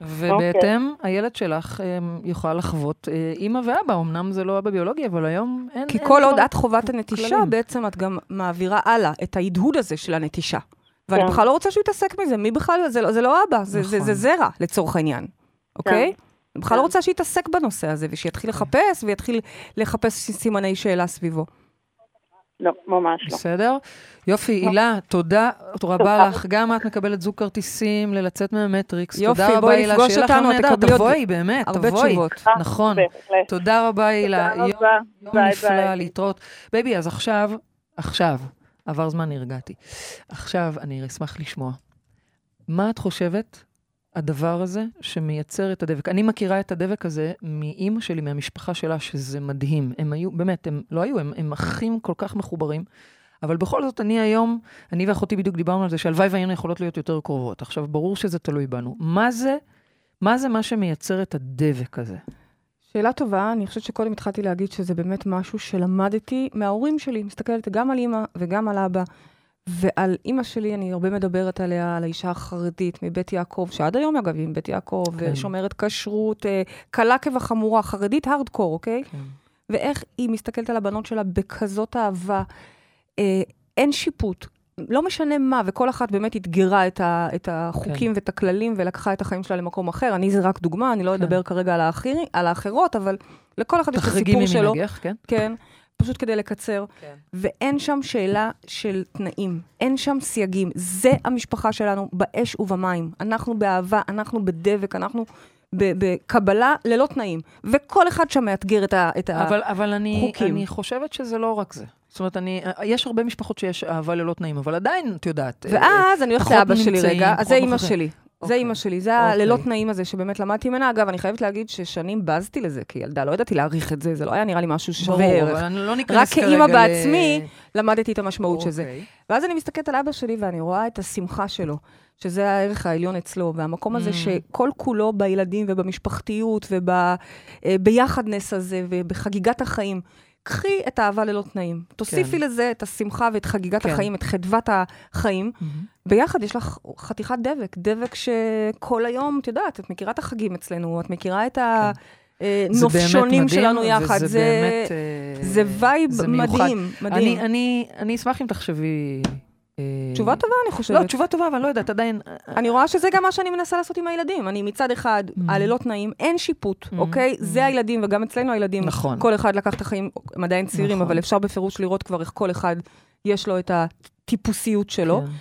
ובהתאם, okay. הילד שלך um, יכולה לחוות uh, אימא ואבא, אמנם זה לא אבא ביולוגי, אבל היום אין... כי אין כל עוד את חובת הנטישה, כללים. בעצם את גם מעבירה הלאה את ההדהוד הזה של הנטישה. ואני כן. בכלל לא רוצה שהוא יתעסק מזה, מי בכלל, זה, לא, זה לא אבא, זה, נכון. זה, זה זרע, לצורך העניין, אוקיי? כן. אני בכלל לא כן. רוצה שיתעסק בנושא הזה, ושיתחיל. לחפש, ויתחיל לחפש סימני שאלה סביבו. לא, ממש לא. בסדר? יופי, הילה, תודה רבה לך. גם את מקבלת זוג כרטיסים ללצאת מהמטריקס. יופי, בואי נפגוש אותנו, תקבלי עוד תבואי, באמת, הרבה תשובות. נכון. תודה רבה, הילה. יום נפלא להתראות. baby, אז עכשיו, עכשיו, עבר זמן, נרגעתי. עכשיו, אני אשמח לשמוע. מה את חושבת הדבר הזה שמייצר את הדבק. אני מכירה את הדבק הזה מאימא שלי, מהמשפחה שלה, שזה מדהים. הם היו, באמת, הם לא היו, הם, הם אחים כל כך מחוברים. אבל בכל זאת, אני היום, אני ואחותי בדיוק דיברנו על זה, שהלוואי והיינו יכולות להיות יותר קרובות. עכשיו, ברור שזה תלוי בנו. מה זה, מה זה מה שמייצר את הדבק הזה? שאלה טובה, אני חושבת שקודם התחלתי להגיד שזה באמת משהו שלמדתי מההורים שלי. מסתכלת גם על אימא וגם על אבא. ועל אימא שלי, אני הרבה מדברת עליה, על האישה החרדית מבית יעקב, שעד היום אגב היא מבית יעקב, כן. שומרת כשרות, אה, קלה כבחמורה, חרדית הארדקור, אוקיי? כן. ואיך היא מסתכלת על הבנות שלה בכזאת אהבה. אה, אין שיפוט, לא משנה מה, וכל אחת באמת אתגרה את, ה, את החוקים כן. ואת הכללים ולקחה את החיים שלה למקום אחר. אני זה רק דוגמה, אני לא כן. אדבר כרגע על, האחיר, על האחרות, אבל לכל אחד יש את הסיפור שלו. תחרגי ממנהגך, כן? כן. פשוט כדי לקצר. כן. ואין שם שאלה של תנאים, אין שם סייגים. זה המשפחה שלנו באש ובמים. אנחנו באהבה, אנחנו בדבק, אנחנו בקבלה ללא תנאים. וכל אחד שם מאתגר את, ה, את אבל, החוקים. אבל אני, אני חושבת שזה לא רק זה. זאת אומרת, אני, יש הרבה משפחות שיש אהבה ללא תנאים, אבל עדיין, את יודעת, ואז אני הולכת לאבא שלי רגע, אז זה אימא שלי. זה אוקיי. אימא שלי, זה הללא אוקיי. תנאים הזה שבאמת למדתי ממנה. אגב, אני חייבת להגיד ששנים בזתי לזה כילדה, לא ידעתי להעריך את זה, זה לא היה נראה לי משהו שווה ערך. ברור, אבל לא ניכנס כרגע ל... רק כאימא בעצמי למדתי את המשמעות של זה. אוקיי. ואז אני מסתכלת על אבא שלי ואני רואה את השמחה שלו, שזה הערך העליון אצלו, והמקום הזה mm. שכל כולו בילדים ובמשפחתיות וביחדנס הזה ובחגיגת החיים. קחי את האהבה ללא תנאים. תוסיפי כן. לזה את השמחה ואת חגיגת כן. החיים, את חדוות החיים. Mm-hmm. ביחד יש לך חתיכת דבק, דבק שכל היום, את יודעת, את מכירה את החגים אצלנו, את מכירה את ה... כן. נופשונים שלנו יחד. זה, זה באמת... אה, זה vibe מדהים, מדהים. אני, אני, אני אשמח אם תחשבי אה, תשובה טובה, אני חושבת. לא, תשובה טובה, אבל לא יודעת, עדיין... אני רואה שזה גם מה שאני מנסה לעשות עם הילדים. אני מצד אחד. הללא תנאים, אין שיפוט, mm-hmm. אוקיי? Mm-hmm. זה הילדים, וגם אצלנו הילדים. נכון. כל אחד לקח את החיים, הם עדיין צעירים, נכון. אבל אפשר בפירוש לראות כבר איך כל אחד, יש לו את הטיפוסיות שלו. כן.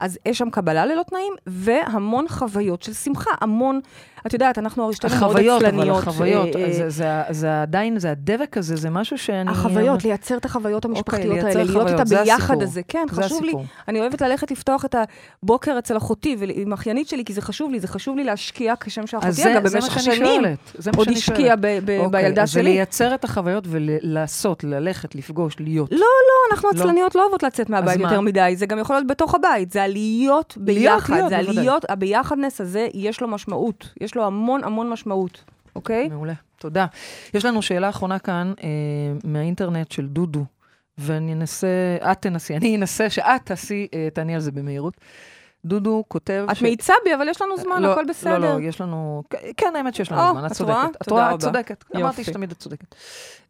אז יש שם קבלה ללא תנאים, והמון חוויות של שמחה, המון, את יודעת, אנחנו הרי שתינו מאוד עצלניות. החוויות, אבל החוויות, אה, זה, זה, זה עדיין, זה הדבק הזה, זה משהו שאני... החוויות, לייצר את החוויות אוקיי, המשפחתיות אוקיי, האלה, להיות איתה ביחד הזה. כן, חשוב. לי. אני אוהבת ללכת לפתוח את הבוקר אצל אחותי ועם אחיינית שלי, כי זה חשוב לי, זה חשוב לי להשקיע כשם שאחותי, אגב, במשך שנים, עוד השקיעה אוקיי, בילדה שלי. זה לייצר את החוויות ולעשות, ללכת, לפגוש, להיות. לא, לא, אנחנו לא. עצלניות לא אוהבות לצאת מהבית יותר מדי, זה גם יכול להיות בתוך הבית, זה הלהיות ביחד, להיות, זה הלהיות, הביחדנס הזה, יש לו משמעות, יש לו המון המון משמעות, אוקיי? מעולה, תודה. יש לנו שאלה אחרונה כאן אה, מהאינטרנט של דודו, ואני אנסה, את תנסי, אני אנסה שאת תעשי, אה, תעני על זה במהירות. דודו כותב... את ש... מאיצה בי, אבל יש לנו זמן, לא, הכל בסדר. לא, לא, יש לנו... כן, האמת שיש לנו זמן, את צודקת. את רואה? את צודקת. אמרתי שתמיד את צודקת.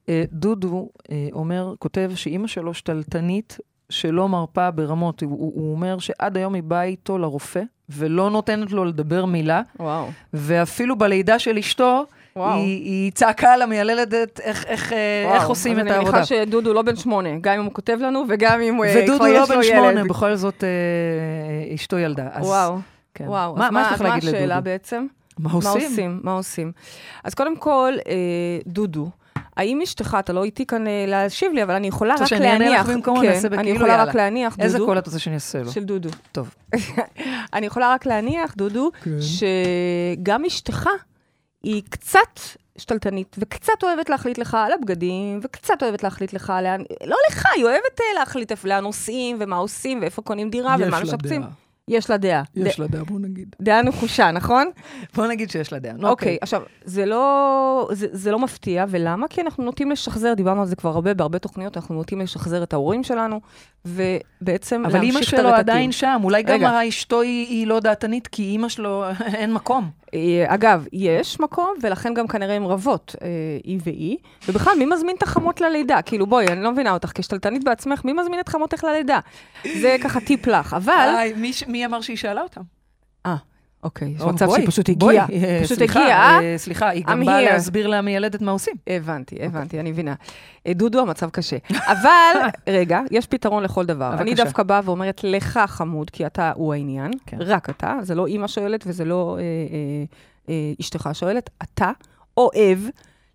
אה, דודו אה, אומר, כותב שאימא שלו שתלטנית שלא מרפה ברמות. הוא, הוא אומר שעד היום היא באה איתו לרופא, ולא נותנת לו לדבר מילה. וואו. ואפילו בלידה של אשתו, היא, היא צעקה למיילדת איך, איך, אה, איך עושים את העבודה. אני מניחה שדודו לא בן שמונה, גם אם הוא כותב לנו וגם אם כבר יש לו ילד. ודודו לא בן שמונה, בכל זאת אה, אשתו ילדה. אז, וואו, כן. וואו. מה, מה, מה, מה השאלה בעצם? מה עושים? מה עושים? מה עושים? אז קודם כל, אה, דודו. האם אשתך, אתה לא איתי כאן אה, להשיב לי, אבל אני יכולה רק להניח. שאני אענה לך במקומו, כן, נעשה בכאילו, יאללה. אני יכולה רק להניח, דודו. איזה קול את רוצה שאני אעשה לו? של דודו. טוב. אני יכולה רק להניח, דודו, כן. שגם אשתך היא קצת שתלטנית, וקצת אוהבת להחליט לך על הבגדים, וקצת אוהבת להחליט לך לאן... לא לך, היא אוהבת אה, להחליט איפה לאן נוסעים, ומה עושים, ואיפה קונים דירה, ומה משפצים. יש לה דעה. יש לה דעה, בוא נגיד. דעה נחושה, נכון? בוא נגיד שיש לה דעה. אוקיי, אוקיי, עכשיו, זה לא, זה, זה לא מפתיע, ולמה? כי אנחנו נוטים לשחזר, דיברנו על זה כבר הרבה, בהרבה תוכניות, אנחנו נוטים לשחזר את ההורים שלנו, ובעצם להמשיך את הרטטים. אבל אימא שלו עדיין שם, אולי גם אשתו היא, היא לא דעתנית, כי אימא שלו, אין מקום. אה, אגב, יש מקום, ולכן גם כנראה הן רבות, אה, היא והיא. ובכלל, מי מזמין את החמות ללידה? כאילו, בואי, אני לא מבינה אותך, כשתלטנית בעצמך, מי מזמין את חמותך ללידה? זה ככה טיפ לך, אבל... מי, מי אמר שהיא שאלה אותם? אה. אוקיי, יש מצב שהיא פשוט הגיעה. פשוט הגיעה. סליחה, היא גם באה להסביר למיילדת מה עושים. הבנתי, הבנתי, אני מבינה. אה, דודו, המצב קשה. אבל, רגע, יש פתרון לכל דבר. אני דווקא באה ואומרת לך, חמוד, כי אתה הוא העניין, כן. רק אתה, זה לא אימא שואלת וזה לא אה, אה, אשתך שואלת, אתה אוהב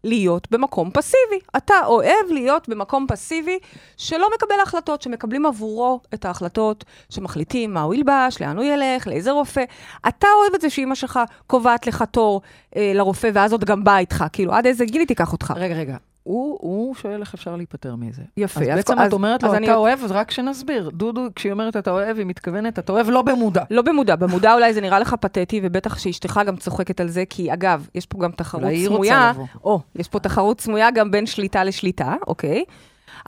להיות במקום פסיבי. אתה אוהב להיות במקום פסיבי שלא מקבל החלטות, שמקבלים עבורו את ההחלטות, שמחליטים מה הוא ילבש, לאן הוא ילך, לאיזה רופא. אתה אוהב את זה שאימא שלך קובעת לך תור אה, לרופא, ואז עוד גם באה איתך. כאילו, עד איזה גיל היא תיקח אותך? רגע, רגע. הוא, הוא שואל איך אפשר להיפטר מזה. יפה. אז בעצם אז, את אומרת לו, אתה אני... אוהב, אז רק שנסביר. דודו, כשהיא אומרת אתה אוהב, היא מתכוונת, אתה אוהב לא במודע. לא במודע. במודע אולי זה נראה לך פתטי, ובטח שאשתך גם צוחקת על זה, כי אגב, יש פה גם תחרות סמויה. או, יש פה תחרות סמויה גם בין שליטה לשליטה, אוקיי?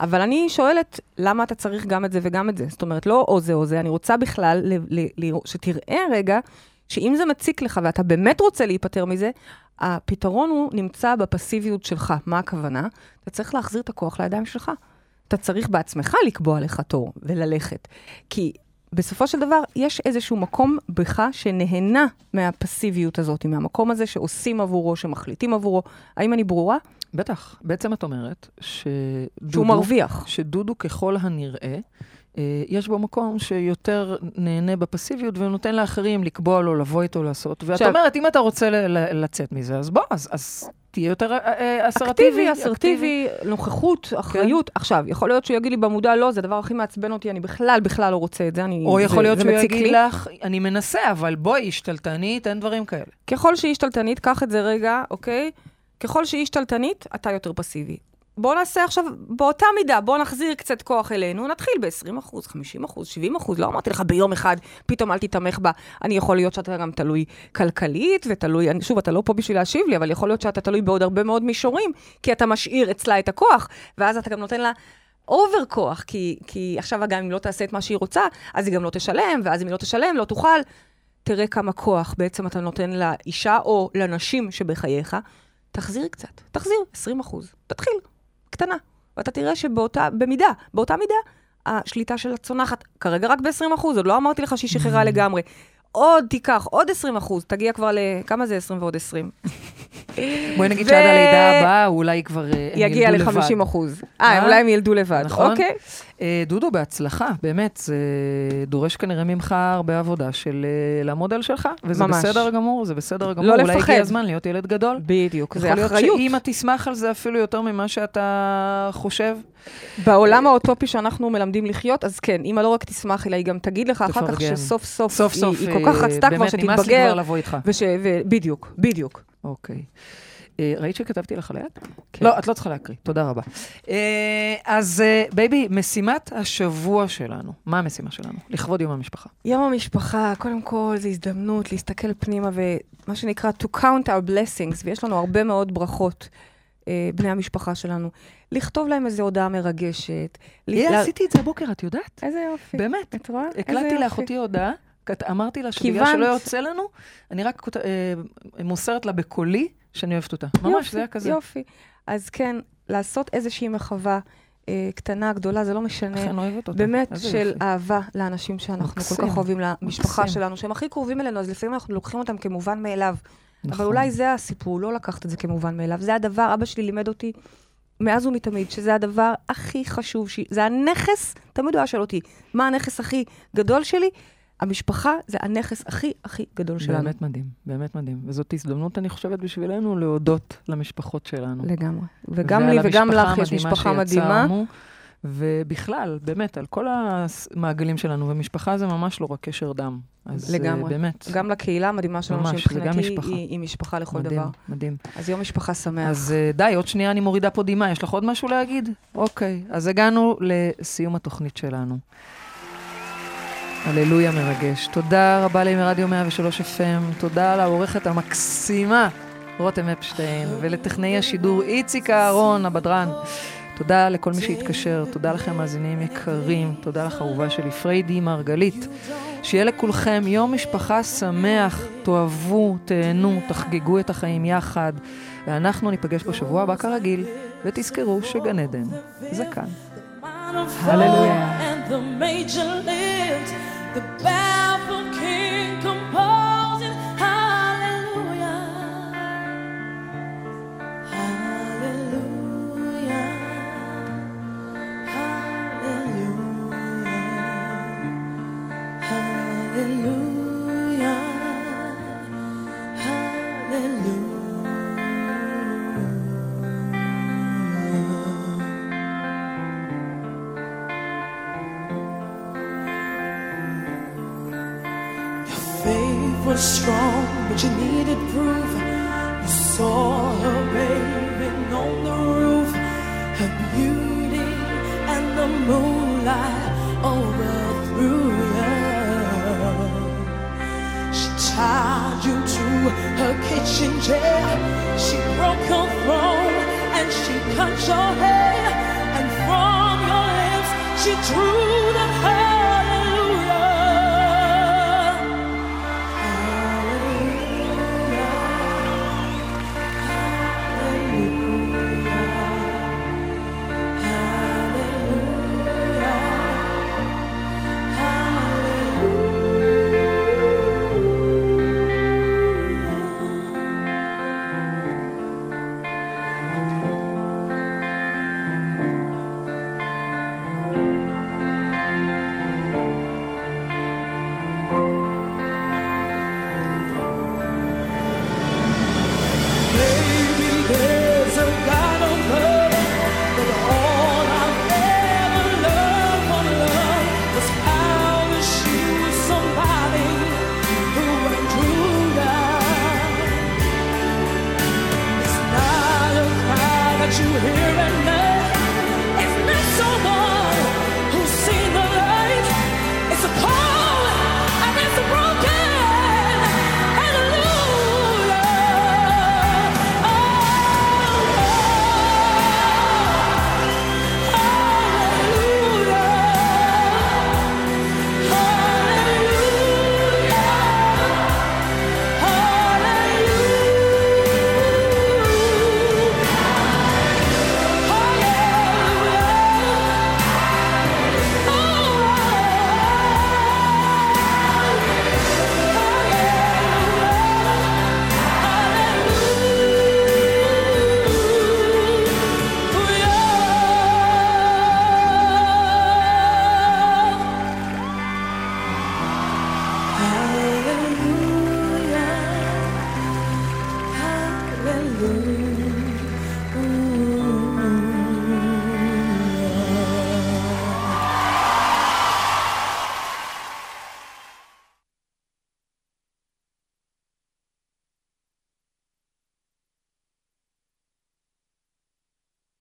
אבל אני שואלת, למה אתה צריך גם את זה וגם את זה? זאת אומרת, לא או זה או זה, אני רוצה בכלל ל- ל- ל- שתראה רגע, שאם זה מציק לך ואתה באמת רוצה להיפטר מזה, הפתרון הוא נמצא בפסיביות שלך. מה הכוונה? אתה צריך להחזיר את הכוח לידיים שלך. אתה צריך בעצמך לקבוע לך תור וללכת. כי בסופו של דבר, יש איזשהו מקום בך שנהנה מהפסיביות הזאת, מהמקום הזה שעושים עבורו, שמחליטים עבורו. האם אני ברורה? בטח. בעצם את אומרת שדודו... שהוא מרוויח. שדודו ככל הנראה, אה, יש בו מקום שיותר נהנה בפסיביות ונותן לאחרים לקבוע לו, לבוא איתו לעשות. ואת אומרת, אם אתה רוצה לצאת מזה, אז בוא, אז, אז תהיה יותר אה, אה, אסרטיבי. אקטיבי, אסרטיבי, נוכחות, כן. אחריות. כן. עכשיו, יכול להיות שהוא יגיד לי במודע, לא, זה הדבר הכי מעצבן אותי, אני בכלל, בכלל לא רוצה את זה, אני... או יכול להיות שהוא יגיד לך, אני מנסה, אבל בואי, השתלטנית, אין דברים כאלה. ככל שהיא השתלטנית, קח את זה רגע, אוקיי? ככל שהיא השתלטנית, אתה יותר פסיבי. בואו נעשה עכשיו באותה מידה, בואו נחזיר קצת כוח אלינו, נתחיל ב-20%, 50%, 70%, לא אמרתי לך ביום אחד, פתאום אל תתמך בה. אני יכול להיות שאתה גם תלוי כלכלית, ותלוי, שוב, אתה לא פה בשביל להשיב לי, אבל יכול להיות שאתה תלוי בעוד הרבה מאוד מישורים, כי אתה משאיר אצלה את הכוח, ואז אתה גם נותן לה... אובר כוח, כי, כי עכשיו גם אם לא תעשה את מה שהיא רוצה, אז היא גם לא תשלם, ואז אם היא לא תשלם, לא תוכל. תראה כמה כוח בעצם אתה נותן לאישה או לנשים שבחייך. תחזיר קצת, תחזיר 20 אחוז, תתחיל. קטנה. ואתה תראה שבאותה, במידה, באותה מידה, השליטה שלה צונחת, כרגע רק ב-20 אחוז, עוד לא אמרתי לך שהיא שחררה mm. לגמרי. עוד תיקח, עוד 20 אחוז, תגיע כבר ל... כמה זה 20 ועוד 20? בואי נגיד שעד הלידה הבאה אולי כבר אה, הם ילדו לבד. יגיע ל-50 אחוז. אה, אולי הם ילדו לבד, נכון? אוקיי. אה, דודו, בהצלחה, באמת, זה דורש כנראה ממך הרבה עבודה של אה, לעמוד על שלך, וזה ממש. בסדר גמור, זה בסדר גמור. לא לפחד. אולי הגיע הזמן להיות ילד גדול. בדיוק, זה אחריות. יכול להיות שאמא תשמח על זה אפילו יותר ממה שאתה חושב. בעולם האוטופי שאנחנו מלמדים לחיות, אז כן, אמא לא רק תשמח, אלא היא גם תגיד לך אחר כך שסוף סוף, סוף, היא, סוף, היא, היא כל כך רצתה כבר שתתבגר. באמת, נמאס לי כבר לבוא איתך. וש, בדיוק, בדיוק. אוקיי. אה, ראית שכתבתי לך ליד? כן. לא, את לא צריכה להקריא, תודה רבה. אה, אז baby, משימת השבוע שלנו, מה המשימה שלנו? לכבוד יום המשפחה. יום המשפחה, קודם כל, זו הזדמנות להסתכל פנימה ומה שנקרא to count our blessings, ויש לנו הרבה מאוד ברכות. בני המשפחה שלנו, לכתוב להם איזו הודעה מרגשת. עשיתי את זה הבוקר, את יודעת? איזה יופי. באמת. את רואה? הקלטתי לאחותי הודעה. אמרתי לה שבגלל שלא יוצא לנו, אני רק אה, מוסרת לה בקולי שאני אוהבת אותה. ממש, זה היה כזה. יופי. אז כן, לעשות איזושהי מחווה אה, קטנה, גדולה, זה לא משנה. אכן אוהבת אותה. באמת של יופי. אהבה לאנשים שאנחנו כל כך אוהבים, למשפחה מקסים. שלנו, שהם הכי קרובים אלינו, אז לפעמים אנחנו לוקחים אותם כמובן מאליו. נכון. אבל אולי זה הסיפור, לא לקחת את זה כמובן מאליו. זה הדבר, אבא שלי לימד אותי מאז ומתמיד, שזה הדבר הכי חשוב, ש... זה הנכס, תמיד הוא היה שואל אותי, מה הנכס הכי גדול שלי? המשפחה זה הנכס הכי הכי גדול שלנו. באמת מדהים, באמת מדהים. וזאת הזדמנות, אני חושבת, בשבילנו להודות למשפחות שלנו. לגמרי. וגם לי וגם לך יש משפחה מדהימה. ובכלל, באמת, על כל המעגלים שלנו, ומשפחה זה ממש לא רק קשר דם. אז לגמרי. Uh, באמת. גם לקהילה המדהימה שלנו, שמבחינתי היא, היא משפחה לכל מדהים, דבר. מדהים. אז יום משפחה שמח. אז uh, די, עוד שנייה אני מורידה פה דמעה. יש לך עוד משהו להגיד? אוקיי. אז הגענו לסיום התוכנית שלנו. הללויה מרגש. תודה רבה לי מרדיו 103 FM, תודה לעורכת המקסימה רותם אפשטיין, ולטכנאי השידור איציק אהרון, הבדרן. תודה לכל מי שהתקשר, תודה לכם מאזינים יקרים, תודה לך אהובה שלי, פריידי מרגלית. שיהיה לכולכם יום משפחה שמח, תאהבו, תהנו, תחגגו את החיים יחד, ואנחנו ניפגש בשבוע הבא כרגיל, ותזכרו שגן עדן זה כאן. הללויה. The baffled king composing was strong, but you needed proof. You saw her bathing on the roof, her beauty and the moonlight overthrew you. She tied you to her kitchen chair. She broke your throne and she cut your hair, and from your lips she drew.